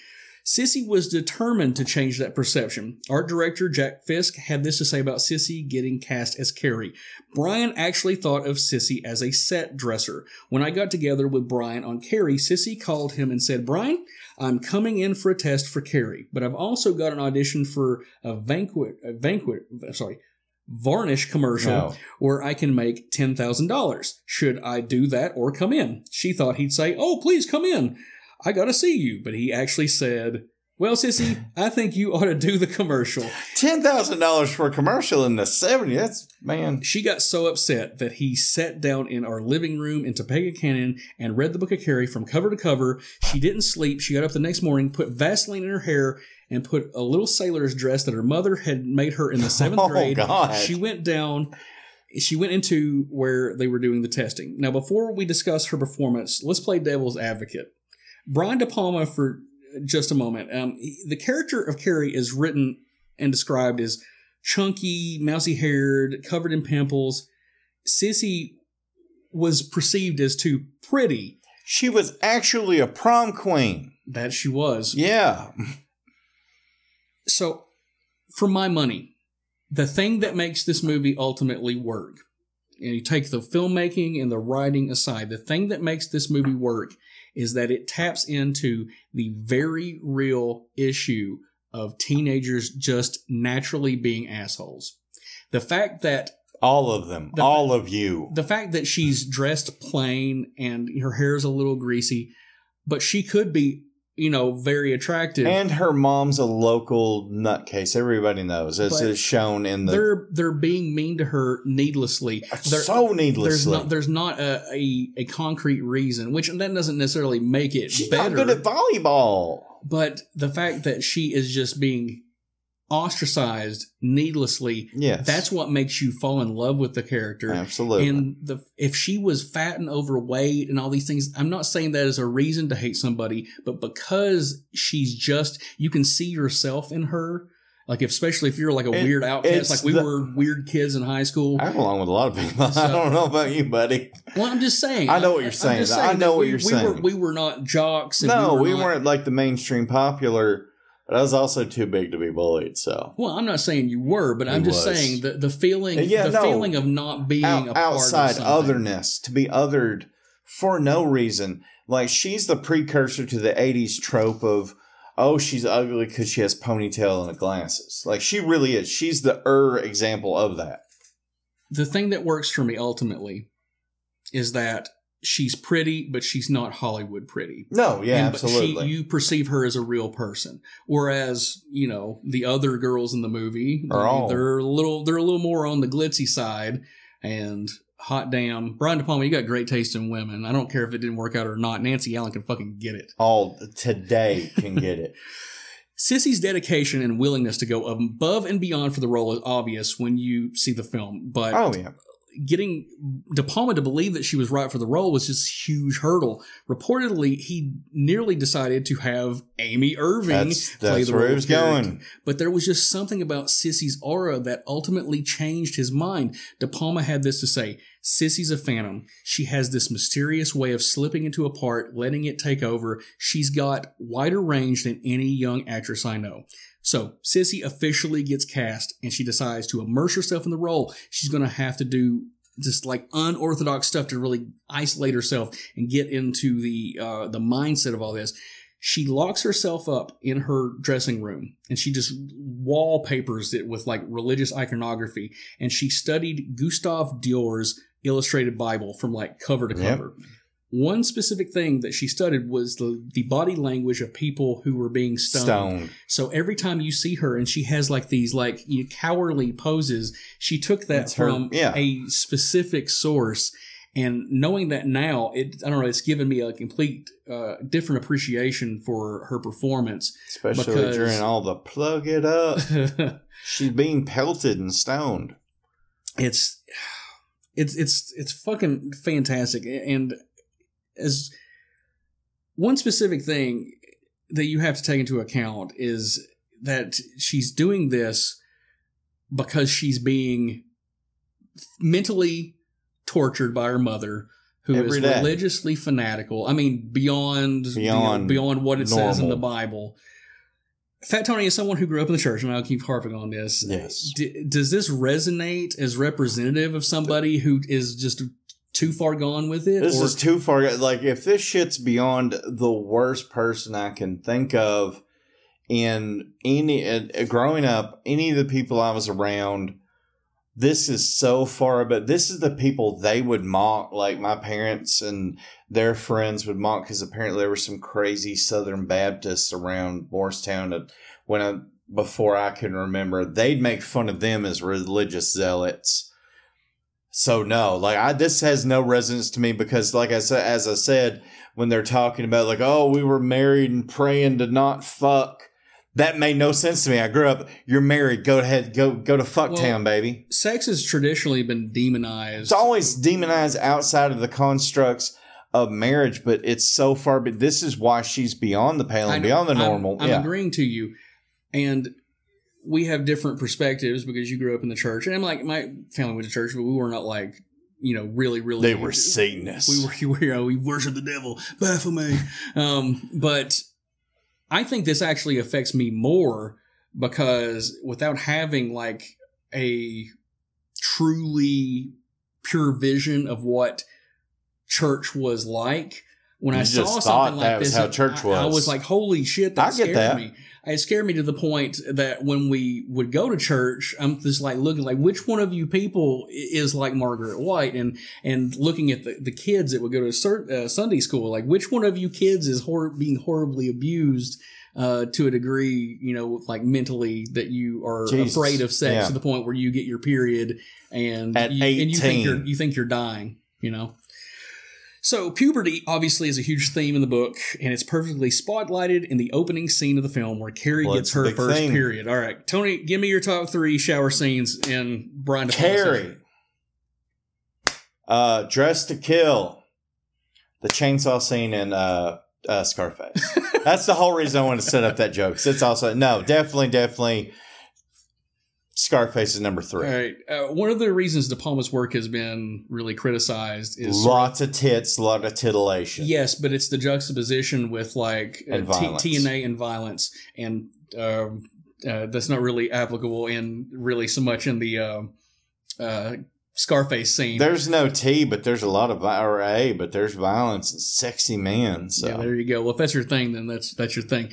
Sissy was determined to change that perception. Art director Jack Fisk had this to say about Sissy getting cast as Carrie. Brian actually thought of Sissy as a set dresser. When I got together with Brian on Carrie, Sissy called him and said, Brian, I'm coming in for a test for Carrie, but I've also got an audition for a banquet, a banquet, sorry, varnish commercial No. where I can make $10,000. Should I do that or come in? She thought he'd say, Oh, please come in. I got to see you. But he actually said, Well, Sissy, <laughs> I think you ought to do the commercial. Ten thousand dollars for a commercial in the '70s. That's man. She got so upset that he sat down in our living room in Topanga Canyon and read the book of Carrie from cover to cover. She didn't sleep. She got up the next morning, put Vaseline in her hair, and put a little sailor's dress that her mother had made her in the seventh <laughs> Oh, grade. God. She went down. She went into where they were doing the testing. Now, before we discuss her performance, let's play devil's advocate. Brian De Palma, for just a moment. Um, the character of Carrie is written and described as chunky, mousy haired, covered in pimples. Sissy was perceived as too pretty. She was actually a prom queen. That she was. Yeah. So, for my money, the thing that makes this movie ultimately work, and you take the filmmaking and the writing aside, the thing that makes this movie work is that it taps into the very real issue of teenagers just naturally being assholes. The fact that All of them. The- all of you. the fact that she's dressed plain and her hair's a little greasy, but she could be, you know, very attractive. And her mom's a local nutcase. Everybody knows. As But is shown in the they're they're being mean to her needlessly. Uh, they're- so There's needlessly. not there's not a, a, a concrete reason, which that doesn't necessarily make it She's better. not good at volleyball. but the fact that she is just being ostracized needlessly. Yes. That's what makes you fall in love with the character. Absolutely. And the if she was fat and overweight and all these things, I'm not saying that as a reason to hate somebody, but because she's just you can see yourself in her. Like if, especially if you're like a It- weird outcast, like we the- were weird kids in high school. I belong with a lot of people. <laughs> So- I don't know about you, buddy. Well, I'm just saying. I know what you're saying. just I know what we- you're we saying. Were, we were not jocks. And No, we, we, not- weren't like the mainstream popular, but I was also too big to be bullied. So Well, I'm not saying you were, but I'm just was. saying the the feeling, Yeah, the no. feeling of not being Out- a part outside of otherness, to be othered for no reason. Like she's the precursor to the '80s trope of, oh, she's ugly because she has ponytail and glasses. Like she really is. She's the er example of that. The thing that works for me ultimately is that she's pretty, but she's not Hollywood pretty. No, yeah, And- but absolutely. She, you perceive her as a real person, whereas you know the other girls in the movie Are all- they're a little they're a little more on the glitzy side. And hot damn, Brian De Palma, you got great taste in women. I don't care if it didn't work out or not. Nancy Allen can fucking get it. All today can get it. <laughs> Sissy's dedication and willingness to go above and beyond for the role is obvious when you see the film, but Oh yeah. Getting De Palma to believe that she was right for the role was just a huge hurdle. Reportedly, he nearly decided to have Amy Irving That's- play that's the where role was going. But there was just something about Sissy's aura that ultimately changed his mind. De Palma had this to say Sissy's a phantom. She has this mysterious way of slipping into a part, letting it take over. She's got wider range than any young actress I know. So, Sissy officially gets cast and she decides to immerse herself in the role. She's going to have to do just like unorthodox stuff to really isolate herself and get into the uh, the mindset of all this. She locks herself up in her dressing room and she just wallpapers it with like religious iconography. And she studied Gustave Doré's illustrated Bible from like cover to Yep. One specific thing that she studied was the, the body language of people who were being stoned. Stoned. So every time you see her and she has like these like you know, cowardly poses, she took that That's her- from yeah. a specific source. And knowing that now, it I don't know, it's given me a complete uh, different appreciation for her performance. Especially because- during all the plug it up. <laughs> She's being pelted and stoned. it's it's it's it's fucking fantastic and as one specific thing that you have to take into account is that she's doing this because she's being mentally tortured by her mother who is Every day. religiously fanatical i mean beyond Beyond beyond what it says in the bible Fat Tony is someone who grew up in the church, and I'll keep harping on this. Yes. D- does this resonate as representative of somebody who is just too far gone with it? This or- is too far. Like, if this shit's beyond the worst person I can think of in any, uh, growing up, any of the people I was around, this is so far, but this is the people they would mock, like my parents and their friends would mock because apparently there were some crazy Southern Baptists around Morristown that when I, before I can remember, they'd make fun of them as religious zealots. So no, like I this has no resonance to me because like I said as I said when they're talking about like oh we were married and praying to not fuck that made no sense to me. I grew up you're married go ahead go go to fuck town, baby. sex has traditionally been demonized. It's always demonized outside of the constructs of marriage, but it's so far but this is why she's beyond the pale and beyond the I'm- normal. I'm, yeah. agreeing to you, and we have different perspectives because you grew up in the church, and I'm like my family went to church, but we were not like you know really really They were Satanists. We were, <laughs> we, were, we worship the devil. Baphomet. um, but I think this actually affects me more because without having like a truly pure vision of what church was like. When You I saw something like was this, how church I, I was. was like, "Holy shit!" That I scared that. me. It scared me to the point that when we would go to church, I'm just like looking like which one of you people is like Margaret White, and and looking at the, the kids that would go to cer- uh, Sunday school, like which one of you kids is hor- being horribly abused uh, to a degree, you know, like mentally that you are Jesus. afraid of sex Yeah. to the point where you get your period and At you, and you think you're you think you're dying, you know. So, puberty obviously is a huge theme in the book, and it's perfectly spotlighted in the opening scene of the film where Carrie Well, gets her first thing. period. All right, Tony, give me your top three shower scenes in Brian De Carrie. Uh, Dress to Kill. The chainsaw scene in uh, uh, Scarface. <laughs> That's the whole reason I wanted to set up that joke. It's also no, definitely, definitely. Scarface is number three. All right. Uh, one of the reasons De Palma's work has been really criticized is Lots of tits, a lot of titillation. Yes, but it's the juxtaposition with like uh, T- TNA and violence, and um, uh, that's not really applicable in really so much in the uh, uh, Scarface scene. There's no T, but there's a lot of vi- or A, but there's violence and sexy men. So Yeah, there you go. Well, if that's your thing, then that's that's your thing.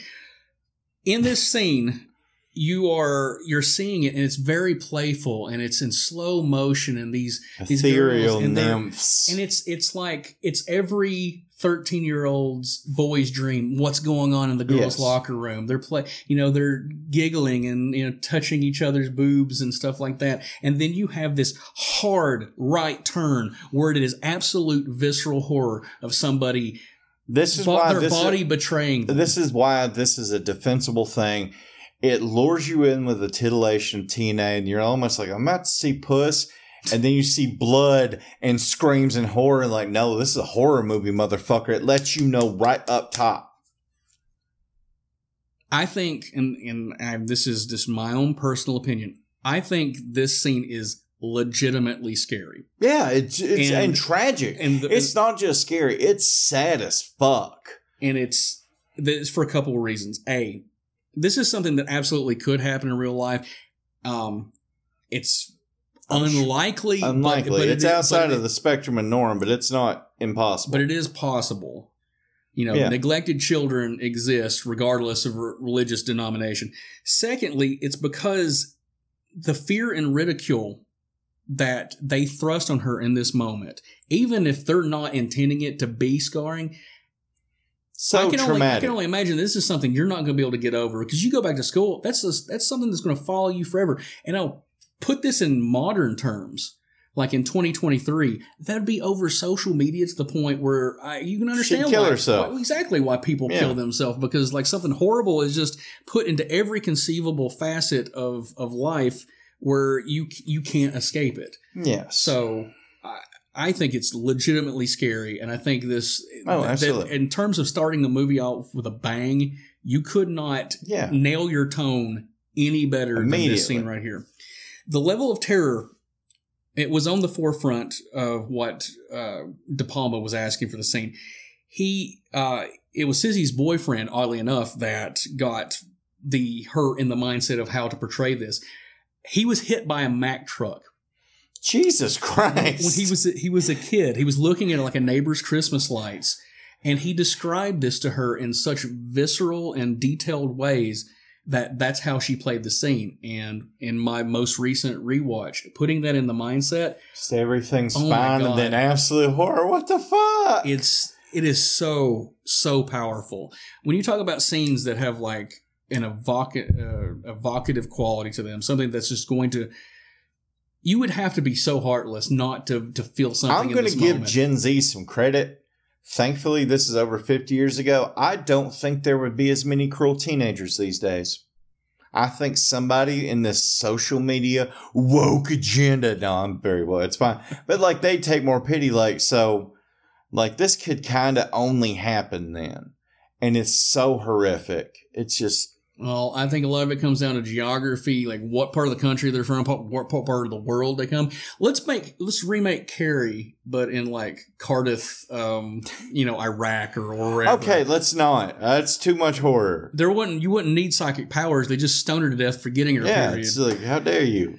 In this scene, you are you're seeing it, and it's very playful, and it's in slow motion, and these these Ethereal girls, and nymphs. and it's it's like it's every 13 year old's boy's dream what's going on in the girls Yes. locker room they're play you know they're giggling and you know touching each other's boobs and stuff like that and then you have this hard right turn where it is absolute visceral horror of somebody This is bo- why their this is- body betraying them. This is why this is a defensible thing. It lures you in with the titillation of TNA, and you're almost like, I'm about to see puss. And then you see blood and screams and horror, and like, no, this is a horror movie, motherfucker. It lets you know right up top. I think, and and I, this is just my own personal opinion. I think this scene is legitimately scary. Yeah, it's it's and, tragic. And the- it's not just scary; it's sad as fuck. and it's this for a couple of reasons. A, this is something that absolutely could happen in real life. Um, it's unlikely, but- Unlikely. but it it's is- outside but of the spectrum of norm, but it's not impossible. but it is possible. You know, Yeah. neglected children exist regardless of re- religious denomination. Secondly, it's because the fear and ridicule that they thrust on her in this moment, even if they're not intending it to be scarring, so I can Only, I can only imagine this is something you're not going to be able to get over because you go back to school. That's just, that's something that's going to follow you forever. And I'll put this in modern terms, like in 2023, that'd be over social media to the point where I, you can understand kill why, herself. why- exactly why people Yeah. kill themselves because like something horrible is just put into every conceivable facet of of life where you you can't escape it. yes. So I, I think it's legitimately scary, and I think this. Oh, absolutely. in terms of starting the movie off with a bang, you could not Yeah. nail your tone any better than this scene right here. The level of terror. It was on the forefront of what uh, De Palma was asking for the scene. He, uh, it was Sissy's boyfriend, oddly enough, that got the her in the mindset of how to portray this. He was hit by a Mack truck Jesus Christ. when he was a, he was a kid, he was looking at like a neighbor's Christmas lights, and he described this to her in such visceral and detailed ways that that's how she played the scene. And in my most recent rewatch, putting that in the mindset, Just everything's Oh fine, and then absolute horror. What the fuck? it's it is so so powerful when you talk about scenes that have like an evocative, uh, evocative quality to them, something that's just going to. You would have to be so heartless not to to feel something. I'm going to give moment. Gen Z some credit. Thankfully, this is over 50 years ago. I don't think there would be as many cruel teenagers these days. I think somebody in this social media woke agenda. No, I'm very well. It's fine, but like they take more pity. Like so, like this could kind of only happen then, and it's so horrific. It's just Well, I think a lot of it comes down to geography, like what part of the country they're from, what part of the world they come. Let's make let's remake Carrie, but in like Cardiff, um, you know, Iraq or, wherever. okay. Let's not. That's too much horror. There wouldn't you wouldn't need psychic powers. They just stone her to death for getting her. Yeah, period. it's like how dare you?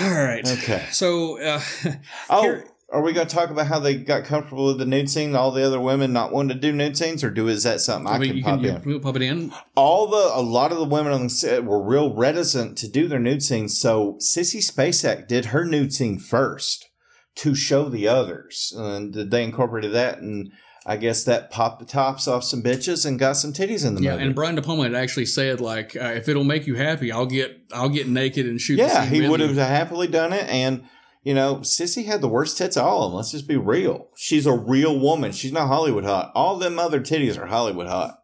All right. Okay. So, uh, <laughs> Oh, Carrie- are we going to talk about how they got comfortable with the nude scene? All the other women not wanting to do nude scenes, or do is that something I, mean, can pop can in? pop it in. All the a lot of the women on the set were real reticent to do their nude scenes, so Sissy Spacek did her nude scene first to show the others, and they incorporated that, and I guess that popped the tops off some bitches and got some titties in the Yeah, movie. and Brian De Palma had actually said like, uh, if it'll make you happy, I'll get I'll get naked and shoot. the yeah, he would have happily done it, and You know, Sissy had the worst tits of all of them. Let's just be real. She's a real woman. She's not Hollywood hot. All them other titties are Hollywood hot.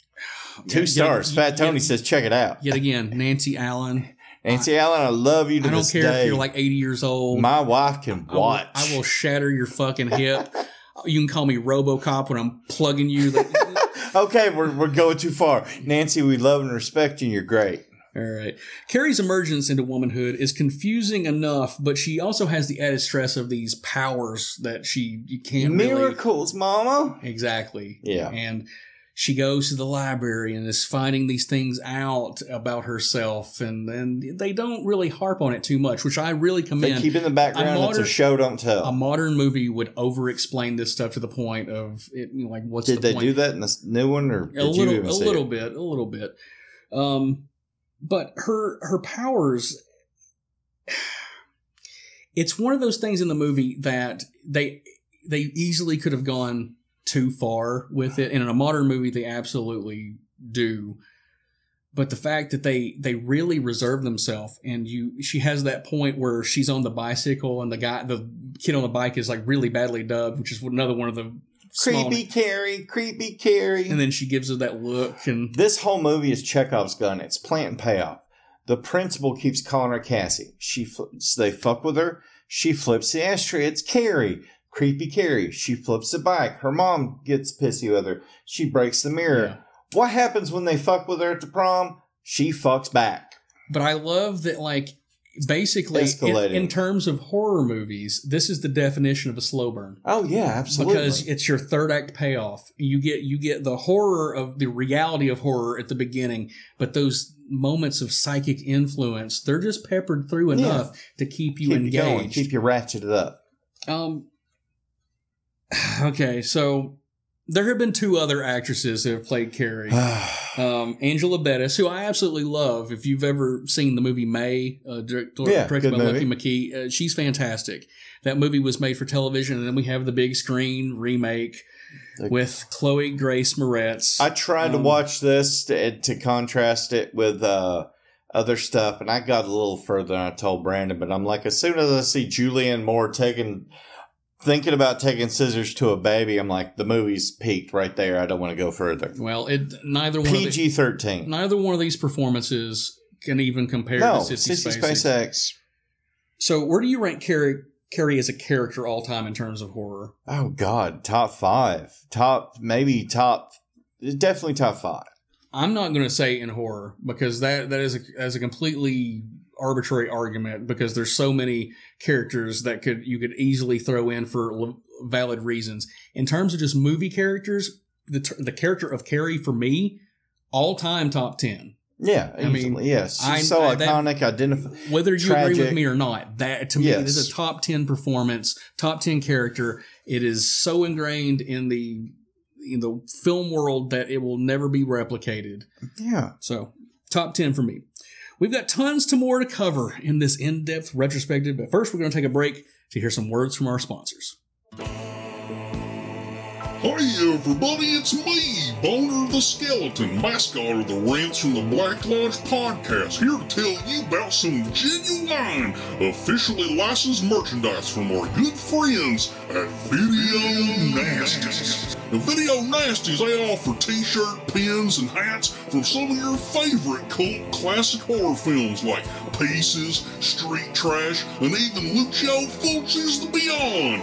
<sighs> Two Yet- stars. yet- Fat Tony yet- says, check it out. Yet again, Nancy Allen. <laughs> Nancy Allen, I love you to I don't care day. if you're like 80 years old. My wife can I will- watch. I will, shatter your fucking hip. <laughs> You can call me RoboCop when I'm plugging you. <laughs> okay, we're, we're going too far. Nancy, we love and respect you, and you're great. All right. Carrie's emergence into womanhood is confusing enough, but she also has the added stress of these powers that she you can't really- Miracles, mama. Exactly. Yeah. And she goes to the library and is finding these things out about herself, and and they don't really harp on it too much, which I really commend. They commend. keep in the background. it's a show, don't tell. A modern movie would over-explain this stuff to the point of it, you know, like what's Did the they point? do that in this new one, or did a you little, even a see little it? bit, a little bit. Um, but her her powers. It's one of those things in the movie that they they easily could have gone too far with it, and in a modern movie they absolutely do. But the fact that they they really reserve themselves, and you, she has that point where she's on the bicycle, and the guy, the kid on the bike is like really badly dubbed, which is another one of the Creepy Carrie, creepy Carrie. and then she gives her that look, and This whole movie is Chekhov's gun. It's plant and payoff. The principal keeps calling her Cassie. She fl- they fuck with her. She flips the ashtray. It's Carrie. Creepy Carrie. She flips the bike. Her mom gets pissy with her. She breaks the mirror. What happens when they fuck with her at the prom? She fucks back. But I love that, like, basically, in, in terms of horror movies, this is the definition of a slow burn. Oh yeah, absolutely. Because it's your third act payoff. You get you get the horror of the reality of horror at the beginning, but those moments of psychic influence, they're just peppered through Yeah. enough to keep you keep engaged. you going. Keep you ratcheted up. Um. <sighs> Okay, so there have been two other actresses who have played Carrie. <sighs> um, Angela Bettis, who I absolutely love. If you've ever seen the movie May, uh, direct, Yeah, directed by movie. Lucky McKee, uh, she's fantastic. That movie was made for television, and then we have the big screen remake with Chloe Grace Moretz. I tried to Um, watch this to, to contrast it with uh, other stuff, and I got a little further than I told Brandon. But I'm like, as soon as I see Julianne Moore taking, thinking about taking scissors to a baby, I'm like, the movie's peaked right there. I don't want to go further. Well, it neither one of PG thirteen. neither one of these performances can even compare No, to Sissy, Sissy Spacek. SpaceX. So, where do you rank Carrie? Carrie as a character all time in terms of horror. Oh God, top five, top maybe top, definitely top five. I'm not going to say in horror because that that is a as a completely arbitrary argument because there's so many characters that could you could easily throw in for l- valid reasons. In terms of just movie characters, the t- the character of Carrie for me, all time top ten. Yeah, I mean, yes, she's I- so I- iconic. Identify Whether you agree with me or not, that to me Yes. is a top ten performance, top ten character. It is so ingrained in the in the film world that it will never be replicated. Yeah. So, top 10 for me. We've got tons to more to cover in this in depth retrospective, but first we're going to take a break to hear some words from our sponsors. Hey everybody, it's me, Boner the Skeleton, mascot of the Rants from the Black Lodge podcast, here to tell you about some genuine, officially licensed merchandise from our good friends at Video Nasties. Now, Video Nasties, they offer t-shirt, pins, and hats from some of your favorite cult classic horror films like Pieces, Street Trash, and even Lucio Fulci's The Beyond.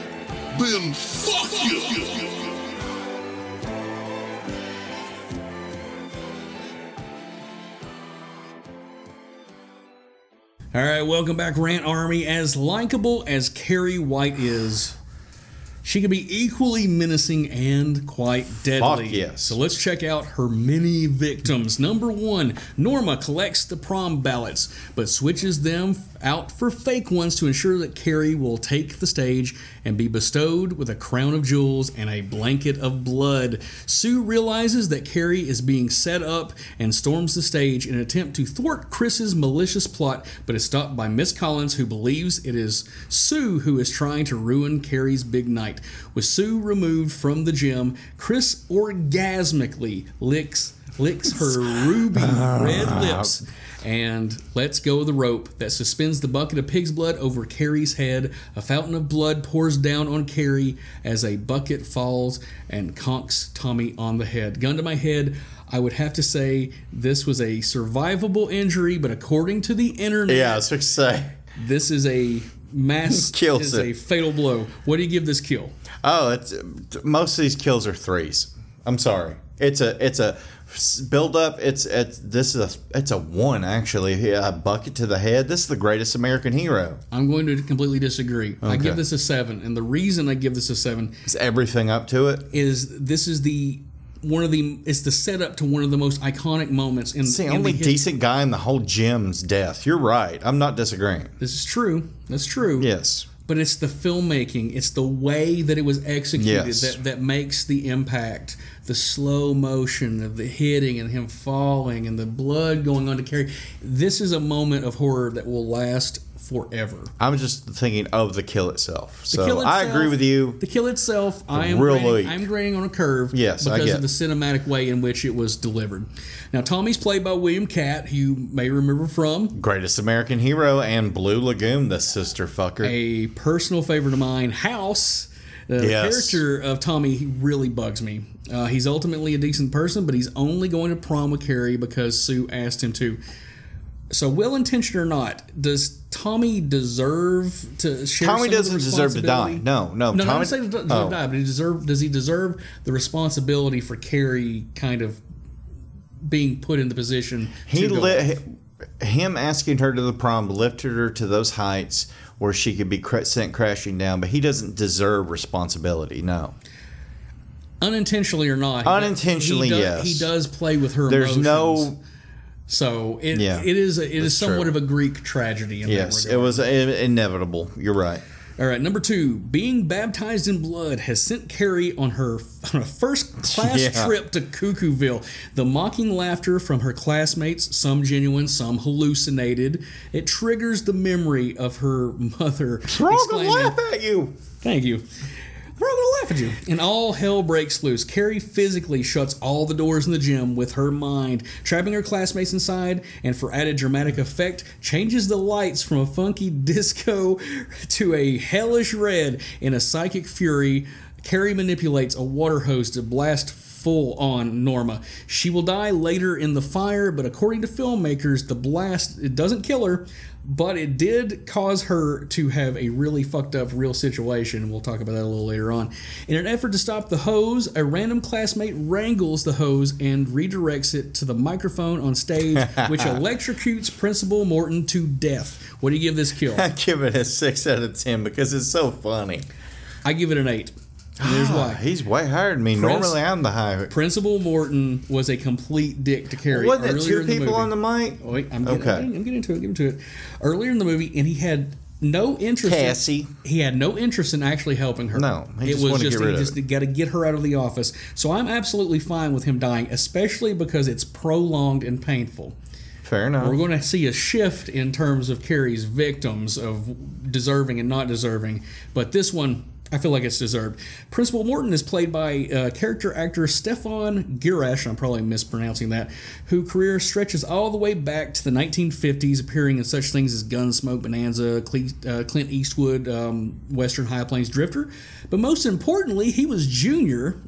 then fuck you. All right, welcome back, Rant Army. As likable as Carrie White is, she can be equally menacing and quite deadly. Fuck yes. So let's check out her many victims. Number one, Norma collects the prom ballots, but switches them out for fake ones to ensure that Carrie will take the stage and be bestowed with a crown of jewels and a blanket of blood. Sue realizes that Carrie is being set up and storms the stage in an attempt to thwart Chris's malicious plot, but is stopped by Miss Collins, who believes it is Sue who is trying to ruin Carrie's big night. With Sue removed from the gym, Chris orgasmically licks licks her <laughs> ruby red lips ah. And lets go of the rope that suspends the bucket of pig's blood over Carrie's head. A fountain of blood pours down on Carrie as a bucket falls and conks Tommy on the head. Gun to my head, I would have to say this was a survivable injury, but according to the internet, Yeah, I was going to say. this is a mass <laughs> Kills is it. a fatal blow. What do you give this kill? Oh, it's most of these kills are threes. I'm sorry. It's a it's a build up. It's it's this is a it's a one actually. Yeah, A bucket to the head. This is the greatest American hero. I'm going to completely disagree. I give this a seven, and the reason I give this a seven Is everything up to it? is this is the one of the it's the setup to one of the most iconic moments in It's the in only decent guy in the whole gym's death. You're right. I'm not disagreeing. This is true. That's true. Yes. But it's the filmmaking. It's the way that it was executed Yes. that, that makes the impact. The slow motion of the hitting and him falling and the blood going on to carry. This is a moment of horror that will last forever. I'm just thinking of the kill itself. The So kill I agree with you. The kill itself, I am real grading. I'm grading on a curve Yes, because of the cinematic way in which it was delivered. Now, Tommy's played by William Katt, who you may remember from Greatest American hero and Blue Lagoon, the sister fucker. a personal favorite of mine, House. The Yes. character of Tommy he really bugs me. Uh, he's ultimately a decent person, but he's only going to prom with Carrie because Sue asked him to. So, well intentioned or not, does Tommy deserve to share? Tommy some of the doesn't deserve to die. No, no, no. Tommy- not saying he doesn't oh. die, but he deserve. Does he deserve the responsibility for Carrie kind of being put in the position? He li- him asking her to the prom lifted her to those heights where she could be sent crashing down, but he doesn't deserve responsibility. No, unintentionally or not. he- Unintentionally, he does, yes. He does play with her. There's emotions. no- So it, Yeah, it is a, it is somewhat true. of a Greek tragedy. In yes, it was in- inevitable. You're right. All right, number two, being baptized in blood has sent Carrie on her on a first class <laughs> Yeah. trip to Cuckooville. The mocking laughter from her classmates, some genuine, some hallucinated, it triggers the memory of her mother. All gonna laugh at you. Thank you. We're all gonna laugh at you. And all hell breaks loose. Carrie physically shuts all the doors in the gym with her mind, trapping her classmates inside, and for added dramatic effect, changes the lights from a funky <laughs> disco to a hellish red in a psychic fury. Carrie manipulates a water hose to blast full on Norma. She will die later in the fire, but according to filmmakers, the blast it doesn't kill her, but it did cause her to have a really fucked up real situation. We'll talk about that a little later on. In an effort to stop the hose, a random classmate wrangles the hose and redirects it to the microphone on stage, <laughs> which electrocutes Principal Morton to death. What do you give this kill? <laughs> I give it a six out of ten because it's so funny. I give it an eight. And there's Ah, why. He's way higher than me. Prince- Normally, I'm the high. Principal Morton was a complete dick to Carrie. Wasn't it two in the people on the mic? Oh, wait, I'm getting, Okay. I'm, getting, I'm getting into it. Getting to it. Earlier in the movie, and he had no interest. in- Cassie. he had no interest in actually helping her. No, he it just was wanted to just get rid he just got to get her out of the office. So I'm absolutely fine with him dying, especially because it's prolonged and painful. Fair enough. We're going to see a shift in terms of Carrie's victims of deserving and not deserving, but this one. I feel like it's deserved. Principal Morton is played by uh, character actor Stefan Gierasch, I'm probably mispronouncing that, whose career stretches all the way back to the 1950s, appearing in such things as Gunsmoke, Bonanza, uh, Clint Eastwood, um, Western High Plains Drifter. But most importantly, he was Junior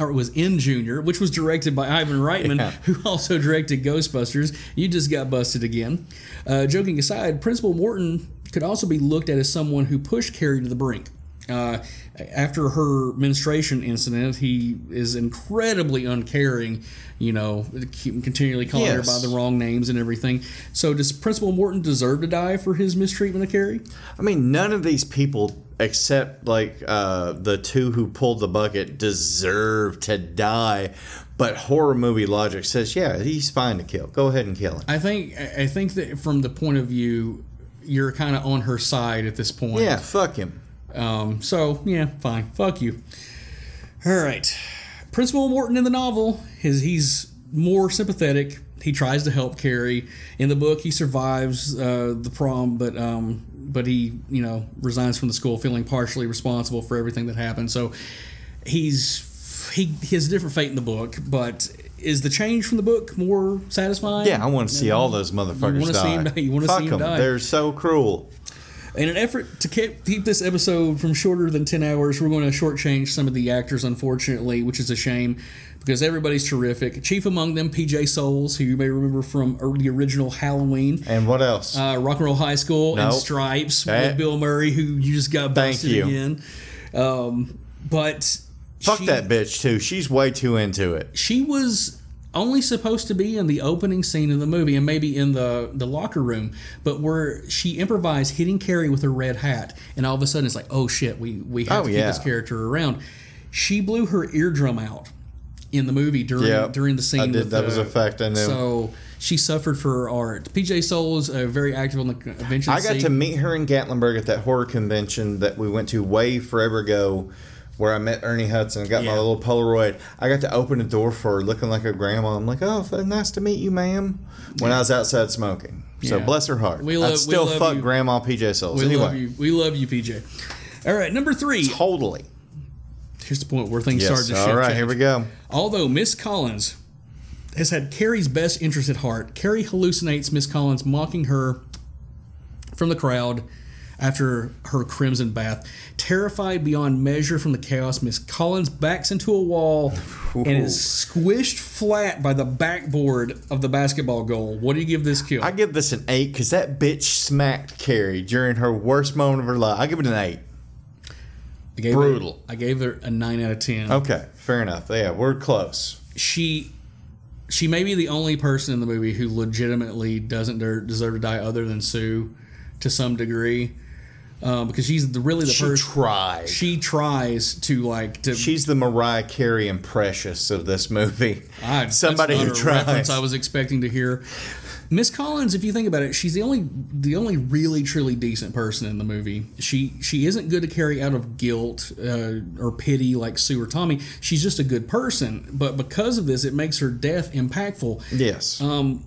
or it was in Junior, which was directed by Ivan Reitman, Yeah. who also directed Ghostbusters. You just got busted again. Uh, joking aside, Principal Morton could also be looked at as someone who pushed Carrie to the brink. Uh, after her menstruation incident, he is incredibly uncaring, you know, continually calling her by the wrong names and everything. So, does Principal Morton deserve to die for his mistreatment of Carrie? I mean, none of these people, except like uh, the two who pulled the bucket, deserve to die. But horror movie logic says, yeah, he's fine to kill. Go ahead and kill him. I think I think that from the point of view you're kind of on her side at this point. Yeah, fuck him. Um, so yeah, fine. Fuck you. All right. Principal Morton in the novel is he's more sympathetic. He tries to help Carrie. In the book, he survives uh, the prom, but um, but he you know resigns from the school, feeling partially responsible for everything that happened. So he's he, he has a different fate in the book, but. Is the change from the book more satisfying? Yeah, I want to see all those motherfuckers you die. Die. You want to Fuck see him 'em. die. They're so cruel. In an effort to keep, keep this episode from shorter than 10 hours, we're going to shortchange some of the actors, unfortunately, which is a shame because everybody's terrific. Chief among them, PJ Soles, who you may remember from the original Halloween. And what else? Uh, Rock and Roll High School and Stripes Eh. with Bill Murray, who you just got busted again. Um, but Fuck she- that bitch too. She's way too into it. she was only supposed to be in the opening scene of the movie and maybe in the, the locker room, but where she improvised hitting Carrie with her red hat, and all of a sudden it's like, oh shit, we, we have Oh, to keep this character around. She blew her eardrum out in the movie during Yeah, during the scene. I did. That was the- a fact, I knew. So she suffered for her art. PJ Soles uh, very active on the convention I got scene. to meet her in Gatlinburg at that horror convention that we went to way forever ago, where I met Ernie Hudson. Got my little Polaroid. I got to open a door for her, looking like a grandma. I'm like, "Oh, nice to meet you, ma'am." When I was outside smoking, so Yeah. bless her heart. We love- I'd still love fuck you. Grandma PJ Soles. we anyway, love you. We love you, PJ. All right, number three. totally. Here's the point where things Yes. start to shift. All right, change. here we go. Although Miss Collins has had Carrie's best interest at heart, Carrie hallucinates Miss Collins mocking her from the crowd after her crimson bath. Terrified beyond measure from the chaos, Miss Collins backs into a wall and is squished flat by the backboard of the basketball goal. What do you give this kill? I give this an eight because that bitch smacked Carrie during her worst moment of her life. I give it an eight. I gave brutal. Her, I gave her a nine out of ten. Okay, fair enough. Yeah, we're close. she she may be the only person in the movie who legitimately doesn't deserve to die other than Sue to some degree um, because she's the, really the She person tried. she tries to like to She's the Mariah Carey and Precious of this movie. <laughs> I, Somebody that's who tries. reference I was expecting to hear. Miss Collins, if you think about it, she's the only the only really truly decent person in the movie. She she isn't good to Carrie out of guilt uh, or pity like Sue or Tommy. She's just a good person, but because of this, it makes her death impactful. Yes. Um,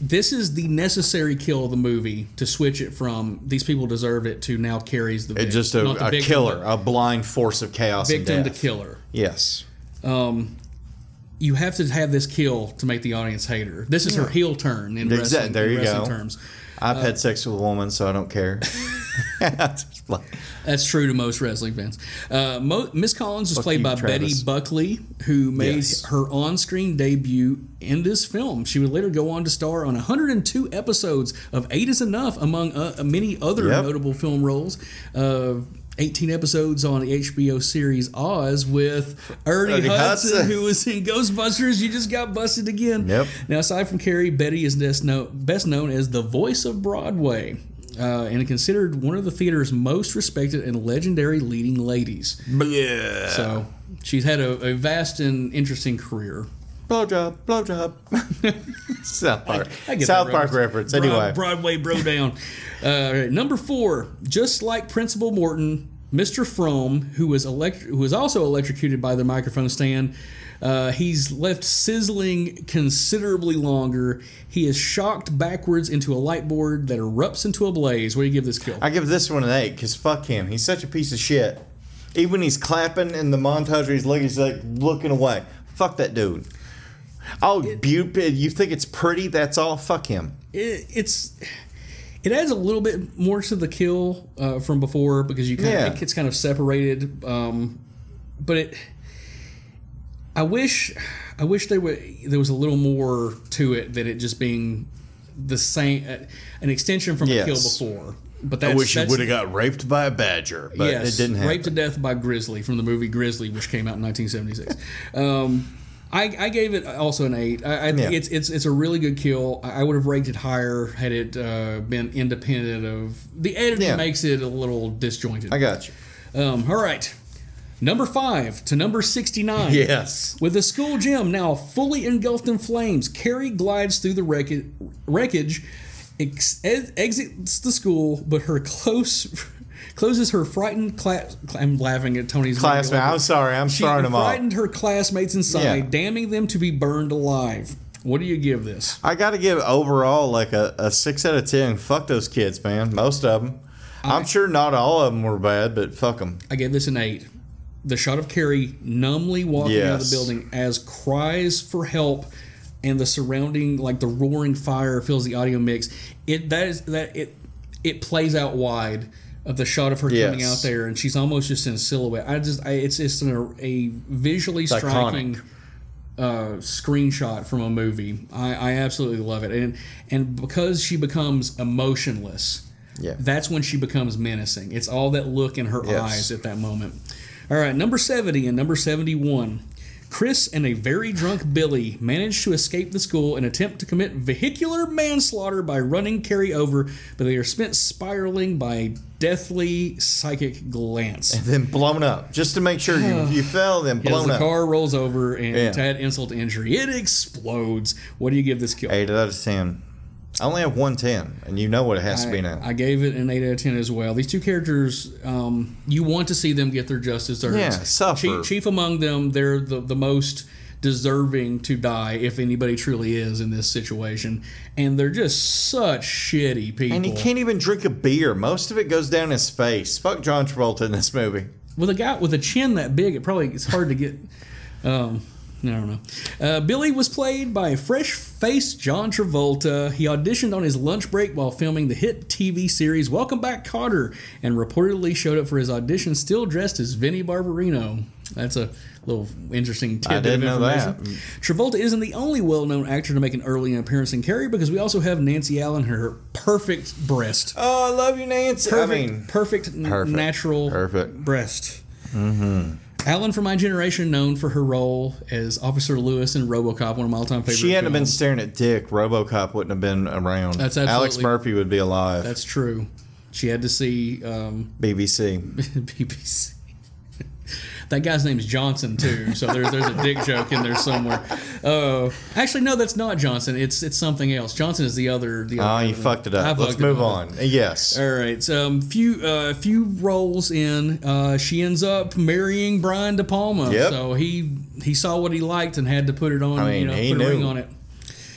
this is the necessary kill of the movie to switch it from these people deserve it to now carries the It's vic- just not the a, a victim, killer, a blind force of chaos victim to killer. Yes. Um, you have to have this kill to make the audience hate her. This is her heel turn in Exactly. wrestling, There you wrestling go. terms. I've Uh, had sex with a woman, so I don't care. <laughs> <laughs> That's true to most wrestling fans. Uh, Mo- Miss Collins was Fuck played you, by Travis. Betty Buckley, who made Yes. her on-screen debut in this film. She would later go on to star on 102 episodes of Eight Is Enough, among uh, many other Yep. notable film roles. Uh, 18 episodes on the HBO series Oz with Ernie, Ernie Hudson, Hudson. who was in Ghostbusters. You just got busted again. Yep. Now, aside from Carrie, Betty is best known as the voice of Broadway. Uh, and considered one of the theater's most respected and legendary leading ladies. Yeah. So she's had a, a vast and interesting career. Blowjob, blowjob. <laughs> South Park. I get South that Park reference. Broad- Anyway. Broadway bro down. Uh, all right, number four, just like Principal Morton, Mr. Fromm, who was elect- who was also electrocuted by the microphone stand. Uh, he's left sizzling considerably longer. He is shocked backwards into a light board that erupts into a blaze. What do you give this kill? I give this one an eight because fuck him. He's such a piece of shit. Even when he's clapping in the montage where he's looking, he's like looking away. Fuck that dude. Oh, beaut- you think it's pretty? That's all. Fuck him. it, it's it adds a little bit more to the kill uh, from before because you kind Yeah. of, it gets kind of separated. Um, but it, I wish, I wish there were there was a little more to it than it just being the same, uh, an extension from the kill before. But I wish that's- would have got raped by a badger, but yes, it didn't happen. raped to death by Grizzly from the movie Grizzly, which came out in 1976. um, I, I gave it also an eight. I, I think Yeah. it's it's it's a really good kill. I would have rated it higher had it uh, been independent of the editing. Yeah. Makes it a little disjointed. I got you. Um, all right. Number five to number 69. Yes. With the school gym now fully engulfed in flames, Carrie glides through the wreckage, wreckage ex- ex- exits the school, but her close closes her frightened class. I'm laughing at Tony's Classmate, I'm sorry, I'm she throwing them off. frightened her classmates inside, Yeah. damning them to be burned alive. What do you give this? I got to give overall like a, a six out of ten. Fuck those kids, man. Most of them. I'm sure not all of them were bad, but fuck them. I gave this an eight. The shot of Carrie numbly walking out of the building as cries for help and the surrounding, like the roaring fire, fills the audio mix. It that is that it it plays out wide of the shot of her coming out there, and she's almost just in silhouette. I just I, it's just an, a visually It's iconic. striking uh, screenshot from a movie. I, I absolutely love it, and and because she becomes emotionless, Yeah. that's when she becomes menacing. It's all that look in her Yes. eyes at that moment. All right, number seventy and number seventy-one. Chris and a very drunk Billy manage to escape the school and attempt to commit vehicular manslaughter by running Carrie over, but they are spent spiraling by a deathly psychic glance. And then blown up just to make sure you, <sighs> you fell, then As blown the up. car rolls over and Yeah. to add insult to injury, it explodes. What do you give this kill? Eight out of ten. I only have one ten, and you know what it has to be now. I gave it an 8 out of 10 as well. These two characters, um, you want to see them get their justice earned. Yeah, suffer. Chief, chief among them, they're the, the most deserving to die, if anybody truly is in this situation. And they're just such shitty people. and he can't even drink a beer. Most of it goes down his face. Fuck John Travolta in this movie. with a guy with a chin that big, it probably it's hard to get. Um, I don't know. Uh, Billy was played by fresh-faced John Travolta. He auditioned on his lunch break while filming the hit TV series Welcome Back, Kotter, and reportedly showed up for his audition still dressed as Vinnie Barbarino. That's a little interesting tidbit I didn't of know information. that. Travolta isn't the only well-known actor to make an early appearance in Carrie because we also have Nancy Allen, her perfect breast. Oh, I love you, Nancy. Perfect, I mean, perfect, perfect. natural Perfect. breast. mm-hmm. Allen from my generation, known for her role as Officer Lewis in RoboCop, one of my all-time favorite. she hadn't been staring at Dick. RoboCop wouldn't have been around. That's Alex Murphy would be alive. That's true. She had to see um, BBC. <laughs> BBC. That guy's name's Johnson too, so there's there's a dick joke in there somewhere. Uh, actually, no, that's not Johnson. It's it's something else. Johnson is the other. The Oh, other you fucked it up. Let's move up. on. Yes. All right. So, um, few uh, few roles in, uh, she ends up marrying Brian De Palma. Yep. So he he saw what he liked and had to put it on. I mean, you know, he put a ring knew. on it.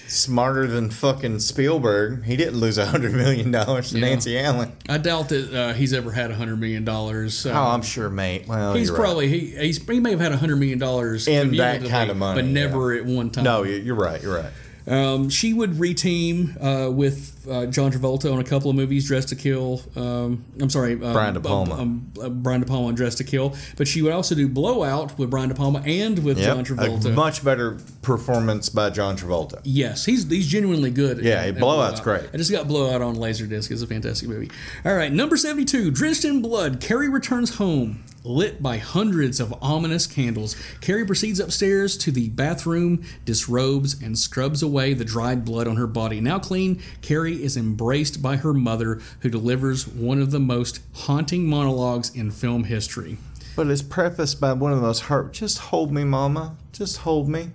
Smarter than fucking Spielberg. He didn't lose a hundred million dollars to Yeah. Nancy Allen. I doubt that uh, he's ever had a hundred million dollars. oh, I'm sure, mate. Well, he's you're right. probably he he's, he may have had a hundred million dollars In that kind of money, but never at one time. No, you- you're right. You're right. Um, she would reteam uh, with uh, John Travolta on a couple of movies, Dressed to Kill. Um, I'm sorry, um, Brian De Palma. Um, uh, Brian De Palma on Dress to Kill. But she would also do Blowout with Brian De Palma and with John Travolta. A much better performance by John Travolta. Yes, he's he's genuinely good. Yeah, at- at Blowout's Blowout. great. I just got Blowout on Laserdisc. It's a fantastic movie. All right, number seventy-two, Drenched in Blood. Carrie returns home, lit by hundreds of ominous candles. Carrie proceeds upstairs to the bathroom, disrobes, and scrubs away the dried blood on her body. Now clean, Carrie is embraced by her mother, who delivers one of the most haunting monologues in film history. But it's prefaced by one of the most heart. Just hold me, Mama. Just hold me.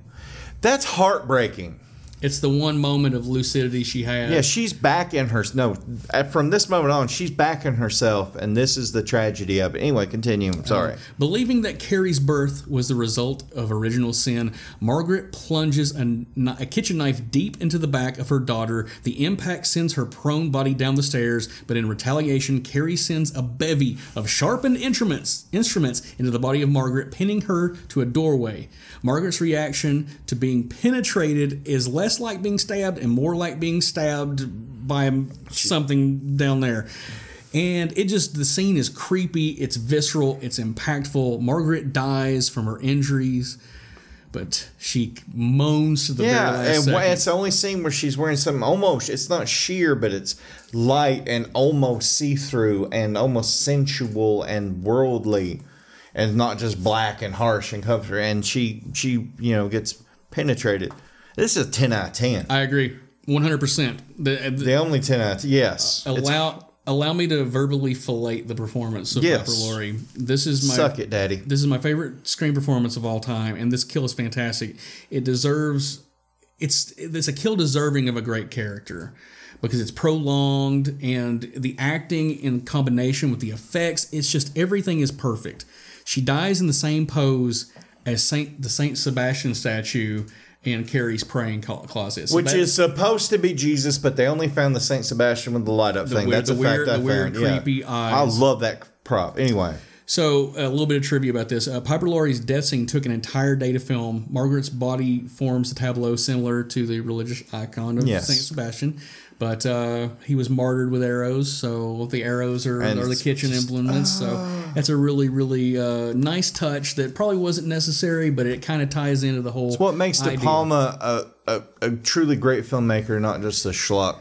That's heartbreaking. It's the one moment of lucidity she has. Yeah, she's back in her. No, uh, from this moment on, she's back in herself, and this is the tragedy of it. Anyway, continue. I'm sorry. Uh, believing that Carrie's birth was the result of original sin, Margaret plunges a, a kitchen knife deep into the back of her daughter. The impact sends her prone body down the stairs, but in retaliation, Carrie sends a bevy of sharpened instruments, instruments into the body of Margaret, pinning her to a doorway. Margaret's reaction to being penetrated is less like being stabbed and more like being stabbed by something down there. And it just, the scene is creepy, it's visceral, it's impactful. Margaret dies from her injuries, but she moans to the yeah, and second. it's the only scene where she's wearing something almost. It's not sheer, but it's light and almost see through and almost sensual and worldly, and not just black and harsh and comfortable. And she, she, you know, gets penetrated. This is a ten out of ten. I agree, one hundred percent. The uh, The only ten out. Of, 10. yes, It's- allow allow me to verbally fillet the performance of Yes. Piper Laurie. This is my Suck it, Daddy. This is my favorite screen performance of all time, and this kill is fantastic. It deserves it's it's a kill deserving of a great character. because it's prolonged and the acting in combination with the effects, it's just everything is perfect. She dies in the same pose as Saint the Saint Sebastian statue in Carrie's praying clo- closet. So Which that- is supposed to be Jesus, but they only found the Saint Sebastian with the light up The thing. weird- That's a fact weird- I weird, found. Yeah. creepy I love that prop. Anyway, So, a little bit of trivia about this. Uh, Piper Laurie's death scene took an entire day to film. Margaret's body forms a tableau similar to the religious icon of Yes. Saint Sebastian, but uh, he was martyred with arrows. So the arrows are, are the kitchen just- implements. so that's a really, really uh, nice touch that probably wasn't necessary, but it kind of ties into the whole. it's what makes De. Palma a, a, a truly great filmmaker, not just a schlock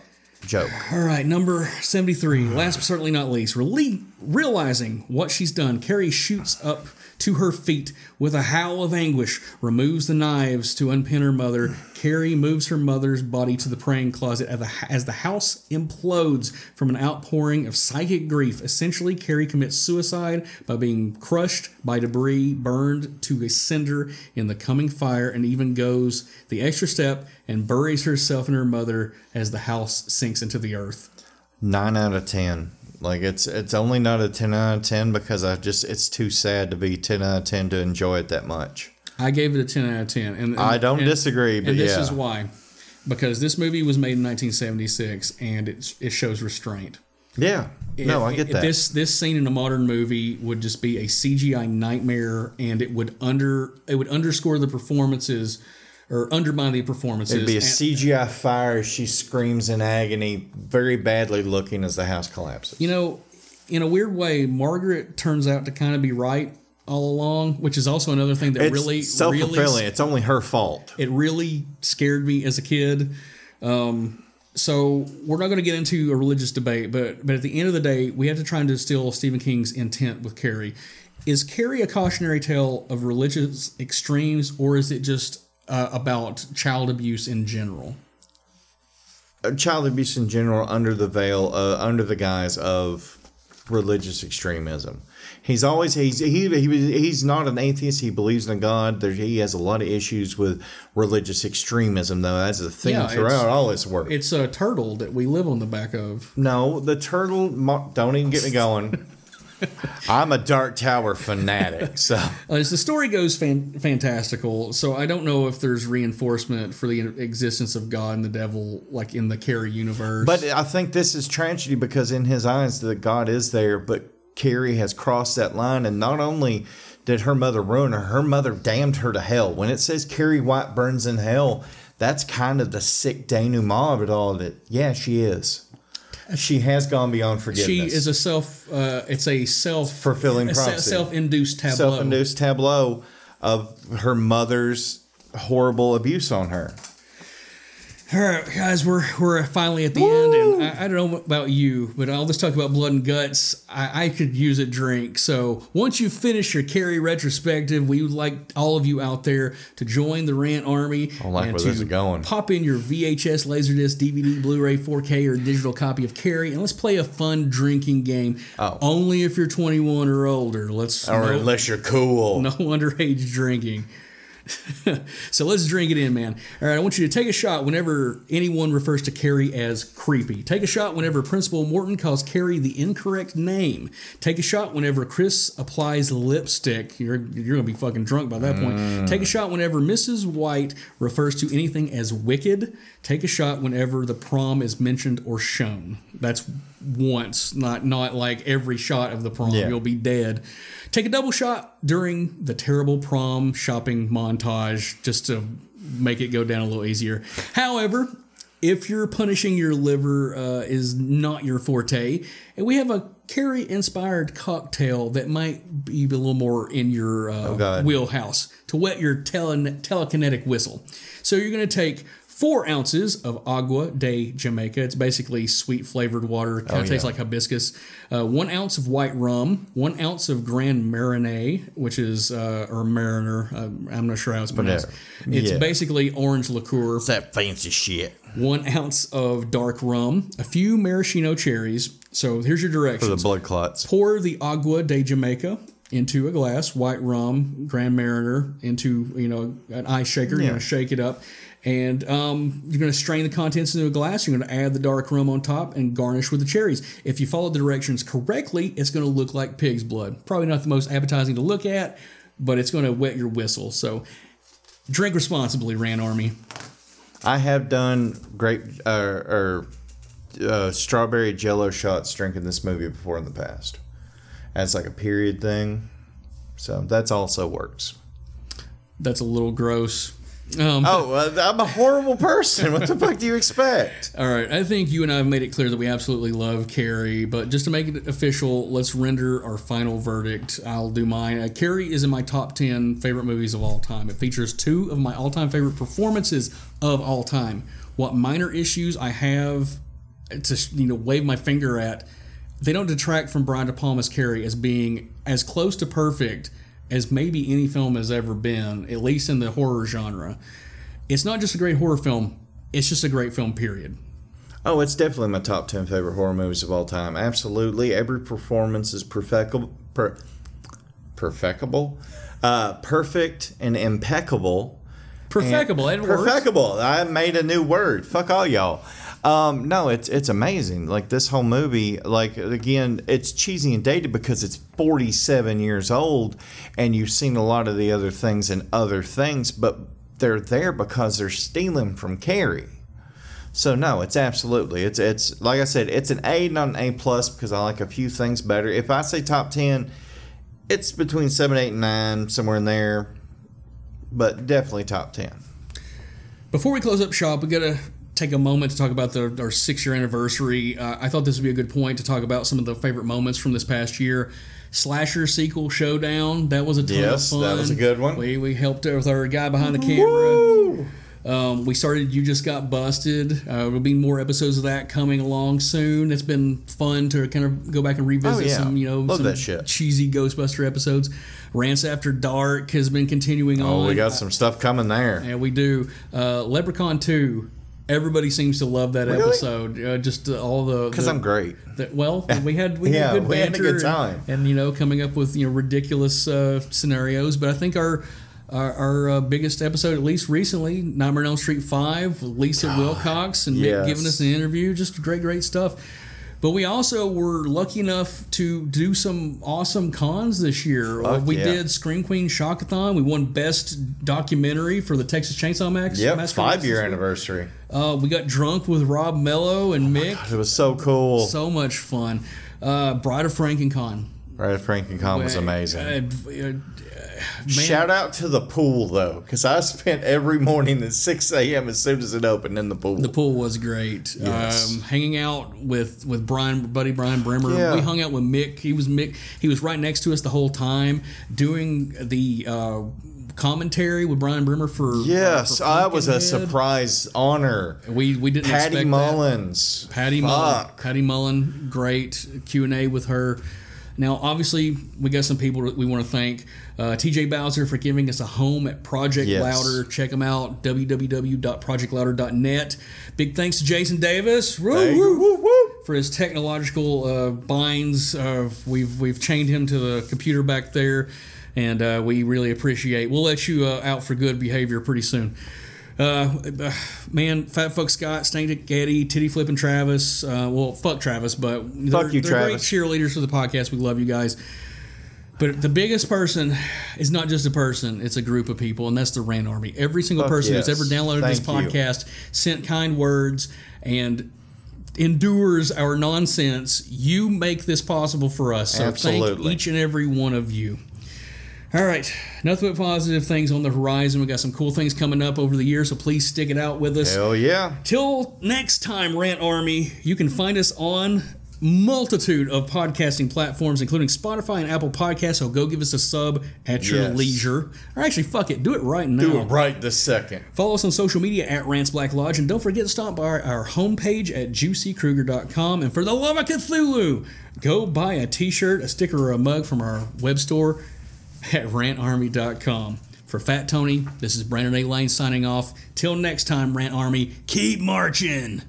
joke. All right, number 73. Last but certainly not least, rele- realizing what she's done, Carrie shoots up to her feet with a howl of anguish, removes the knives to unpin her mother. Carrie moves her mother's body to the praying closet as the, house implodes from an outpouring of psychic grief. Essentially, Carrie commits suicide by being crushed by debris, burned to a cinder in the coming fire, and even goes the extra step and buries herself and her mother as the house sinks into the earth. Nine out of ten. Like it's it's only not a ten out of ten because I just it's too sad to be ten out of ten to enjoy it that much. I gave it a 10 out of 10. And, and- I don't and- disagree, but and this yeah. is why. Because this movie was made in 1976 and it, it shows restraint. Yeah. No, It- I get that. This this scene in a modern movie would just be a CGI nightmare, and it would under it would underscore the performances or undermine the performances. It'd be a And- CGI fire. as She screams in agony, very badly looking as the house collapses. You know, in a weird way, Margaret turns out to kind of be right all along, which is also another thing that It's really self fulfilling. really it's only her fault. it really scared me as a kid. Um, so we're not going to get into a religious debate, but but at the end of the day, we have to try and distill Stephen King's intent with Carrie. Is Carrie a cautionary tale of religious extremes, or is it just uh, about child abuse in general? Uh, Child abuse in general, under the veil, uh, under the guise of religious extremism. He's always he's he, he he's not an atheist. He believes in God. There, he has a lot of issues with religious extremism, though. That's a theme Yeah, throughout all his work. It's a turtle that we live on the back of. No, the turtle. Don't even get me going. <laughs> I'm a Dark Tower fanatic, so Uh, As the story goes, fan- fantastical. So I don't know if there's reinforcement for the existence of God and the devil, like in the Carrie universe. But I think this is tragedy because in his eyes that God is there, but Carrie has crossed that line, and not only did her mother ruin her, her mother damned her to hell. When it says Carrie White burns in hell, that's kind of the sick denouement of it all. That yeah, she is. She has gone beyond forgiveness. she is a self. Uh, it's a self fulfilling prophecy. self-induced tableau. self-induced tableau of her mother's horrible abuse on her. All right, guys, we're we're finally at the end, and I, I don't know about you, but I'll just talk about blood and guts. I, I could use a drink, so once you finish your Carrie retrospective, we would like all of you out there to join the Rant Army. I like and where to this is going. Pop in your VHS, Laserdisc, DVD, Blu-ray, 4K, or digital copy of Carrie, and let's play a fun drinking game. Oh. Only if you're 21 or older. Let's Or no- unless you're cool. <laughs> no underage drinking. <laughs> so let's drink it in, man. All right, I want you to take a shot whenever anyone refers to Carrie as creepy. Take a shot whenever Principal Morton calls Carrie the incorrect name. Take a shot whenever Chris applies lipstick. You're you're gonna be fucking drunk by that point. Mm. Take a shot whenever Mrs. White refers to anything as wicked. Take a shot whenever the prom is mentioned or shown. That's once, not not like every shot of the prom. Yeah. You'll be dead. Take a double shot during the terrible prom shopping montage just to make it go down a little easier. However, if you're punishing your liver uh, is not your forte, and we have a Carrie inspired cocktail that might be a little more in your uh, God. wheelhouse to wet your tele- telekinetic whistle. So you're going to take four ounces of agua de Jamaica. It's basically sweet flavored water. Kind of Oh, tastes like hibiscus. Uh, one ounce of white rum. One ounce of Grand Marnier, which is uh, or Mariner. Uh, I'm not sure how it's pronounced. Whatever. It's Yeah. basically orange liqueur. It's that fancy shit. One ounce of dark rum. A few maraschino cherries. So here's your directions. For the blood clots. Pour the agua de Jamaica into a glass, white rum, Grand Mariner into you know an ice shaker. You're gonna shake it up. And um, you're going to strain the contents into a glass. You're going to add the dark rum on top and garnish with the cherries. If you follow the directions correctly, it's going to look like pig's blood. Probably not the most appetizing to look at, but it's going to wet your whistle. So drink responsibly, Rant Army. I have done grape uh, or uh, strawberry jello shots drinking this movie before in the past. As like a period thing. So that's also works. That's a little gross. Um, oh, I'm a horrible person. What the fuck do you expect? <laughs> All right, I think you and I have made it clear that we absolutely love Carrie, but just to make it official, let's render our final verdict. I'll do mine. Uh, Carrie is in my top 10 favorite movies of all time. It features two of my all time favorite performances of all time. What minor issues I have to you know wave my finger at, they don't detract from Brian De Palma's Carrie as being as close to perfect as maybe any film has ever been, at least in the horror genre. It's not just a great horror film, it's just a great film, period. Oh, it's definitely my top 10 favorite horror movies of all time. Absolutely. Every performance is perfectable. Per, perfectable? Uh, perfect and impeccable. Perfectable, and. Perfectable. I made a new word. Fuck all y'all. Um, no, it's it's amazing. Like this whole movie, like again, it's cheesy and dated because it's 47 years old, and you've seen a lot of the other things and other things, but they're there because they're stealing from Carrie. So no, it's absolutely it's it's like I said, it's an A, not an A plus because I like a few things better. If I say top 10, it's between seven, eight, and nine, somewhere in there, but definitely top 10. Before we close up shop, we gotta take a moment to talk about the, our six year anniversary. Uh, I thought this would be a good point to talk about some of the favorite moments from this past year. Slasher sequel showdown. That was a ton Yes, of fun. that was a good one. We, we helped with our guy behind the camera. Um, we started You Just Got Busted. Uh, there'll be more episodes of that coming along soon. It's been fun to kind of go back and revisit Oh, yeah. some, you know, Love some cheesy Ghostbuster episodes. Rants After Dark has been continuing on. Oh, we got some stuff coming there. Yeah, we do. Uh, Leprechaun 2. Everybody seems to love that Really? episode. Uh, just uh, all the Because I'm great. the- well, <laughs> we had we Yeah, had good we had a good and- time. and, you know coming up with you know ridiculous uh, scenarios. But I think our our, our uh, biggest episode, at least recently, Nightmare on Elm Street Five, Lisa Wilcox and yes. Nick giving us an interview, just great great stuff. But we also were lucky enough to do some awesome cons this year. Uh, Fuck we yeah. did Scream Queen Shockathon. We won Best Documentary for the Texas Chainsaw Max. Yep, Massacre. five year anniversary. Uh, we got drunk with Rob Mello and Mick. It was so cool. So much fun. Uh, Bride of Frankencon. Right, Frank Con was amazing. uh, man. Shout out to the pool though, because I spent every morning at 6 a.m. as soon as it opened in the pool. The pool was great. Yes. Um, hanging out with with Brian, buddy Brian Bremer. Yeah. We hung out with Mick. He was Mick. He was right next to us the whole time, doing the uh, commentary with Brian Bremer for. yes, for I was a surprise honor. We we didn't Patty expect that. Mullins. Patty Fuck. Mullen. Patty Mullen, great Q and A with her. Now, obviously, we got some people that we want to thank. Uh, TJ Bowser for giving us a home at Project Yes. Louder. Check them out, www.projectlouder.net. Big thanks to Jason Davis woo, woo. Woo, for his technological uh, binds. Uh, we've we've chained him to the computer back there, and uh, we really appreciate. We'll let you uh, out for good behavior pretty soon. Uh, <sighs> man, Fat Fuck Scott, Stank Getty, Titty Flipping Travis. Uh, well, fuck Travis, but they're, Fuck you, they're Travis. great cheerleaders for the podcast. We love you guys. But the biggest person is not just a person; it's a group of people, and that's the Rant Army. Every single Fuck person yes. who's ever downloaded this Thank you. podcast sent kind words and endures our nonsense. You make this possible for us. So thank Absolutely. each and every one of you. All right, nothing but positive things on the horizon. We got some cool things coming up over the year, so please stick it out with us. Hell yeah. Till next time, Rant Army, you can find us on multitude of podcasting platforms, including Spotify and Apple Podcasts. So go give us a sub at your Yes. leisure. Or actually, fuck it, do it right now. Do it right this second. Follow us on social media at Rants Black Lodge, and don't forget to stop by our homepage at juicykruger.com. And for the love of Cthulhu, go buy a t-shirt, a sticker, or a mug from our web store at rantarmy.com. For Fat Tony, this is Brandon A. Lang signing off. Till next time, Rant Army, keep marching.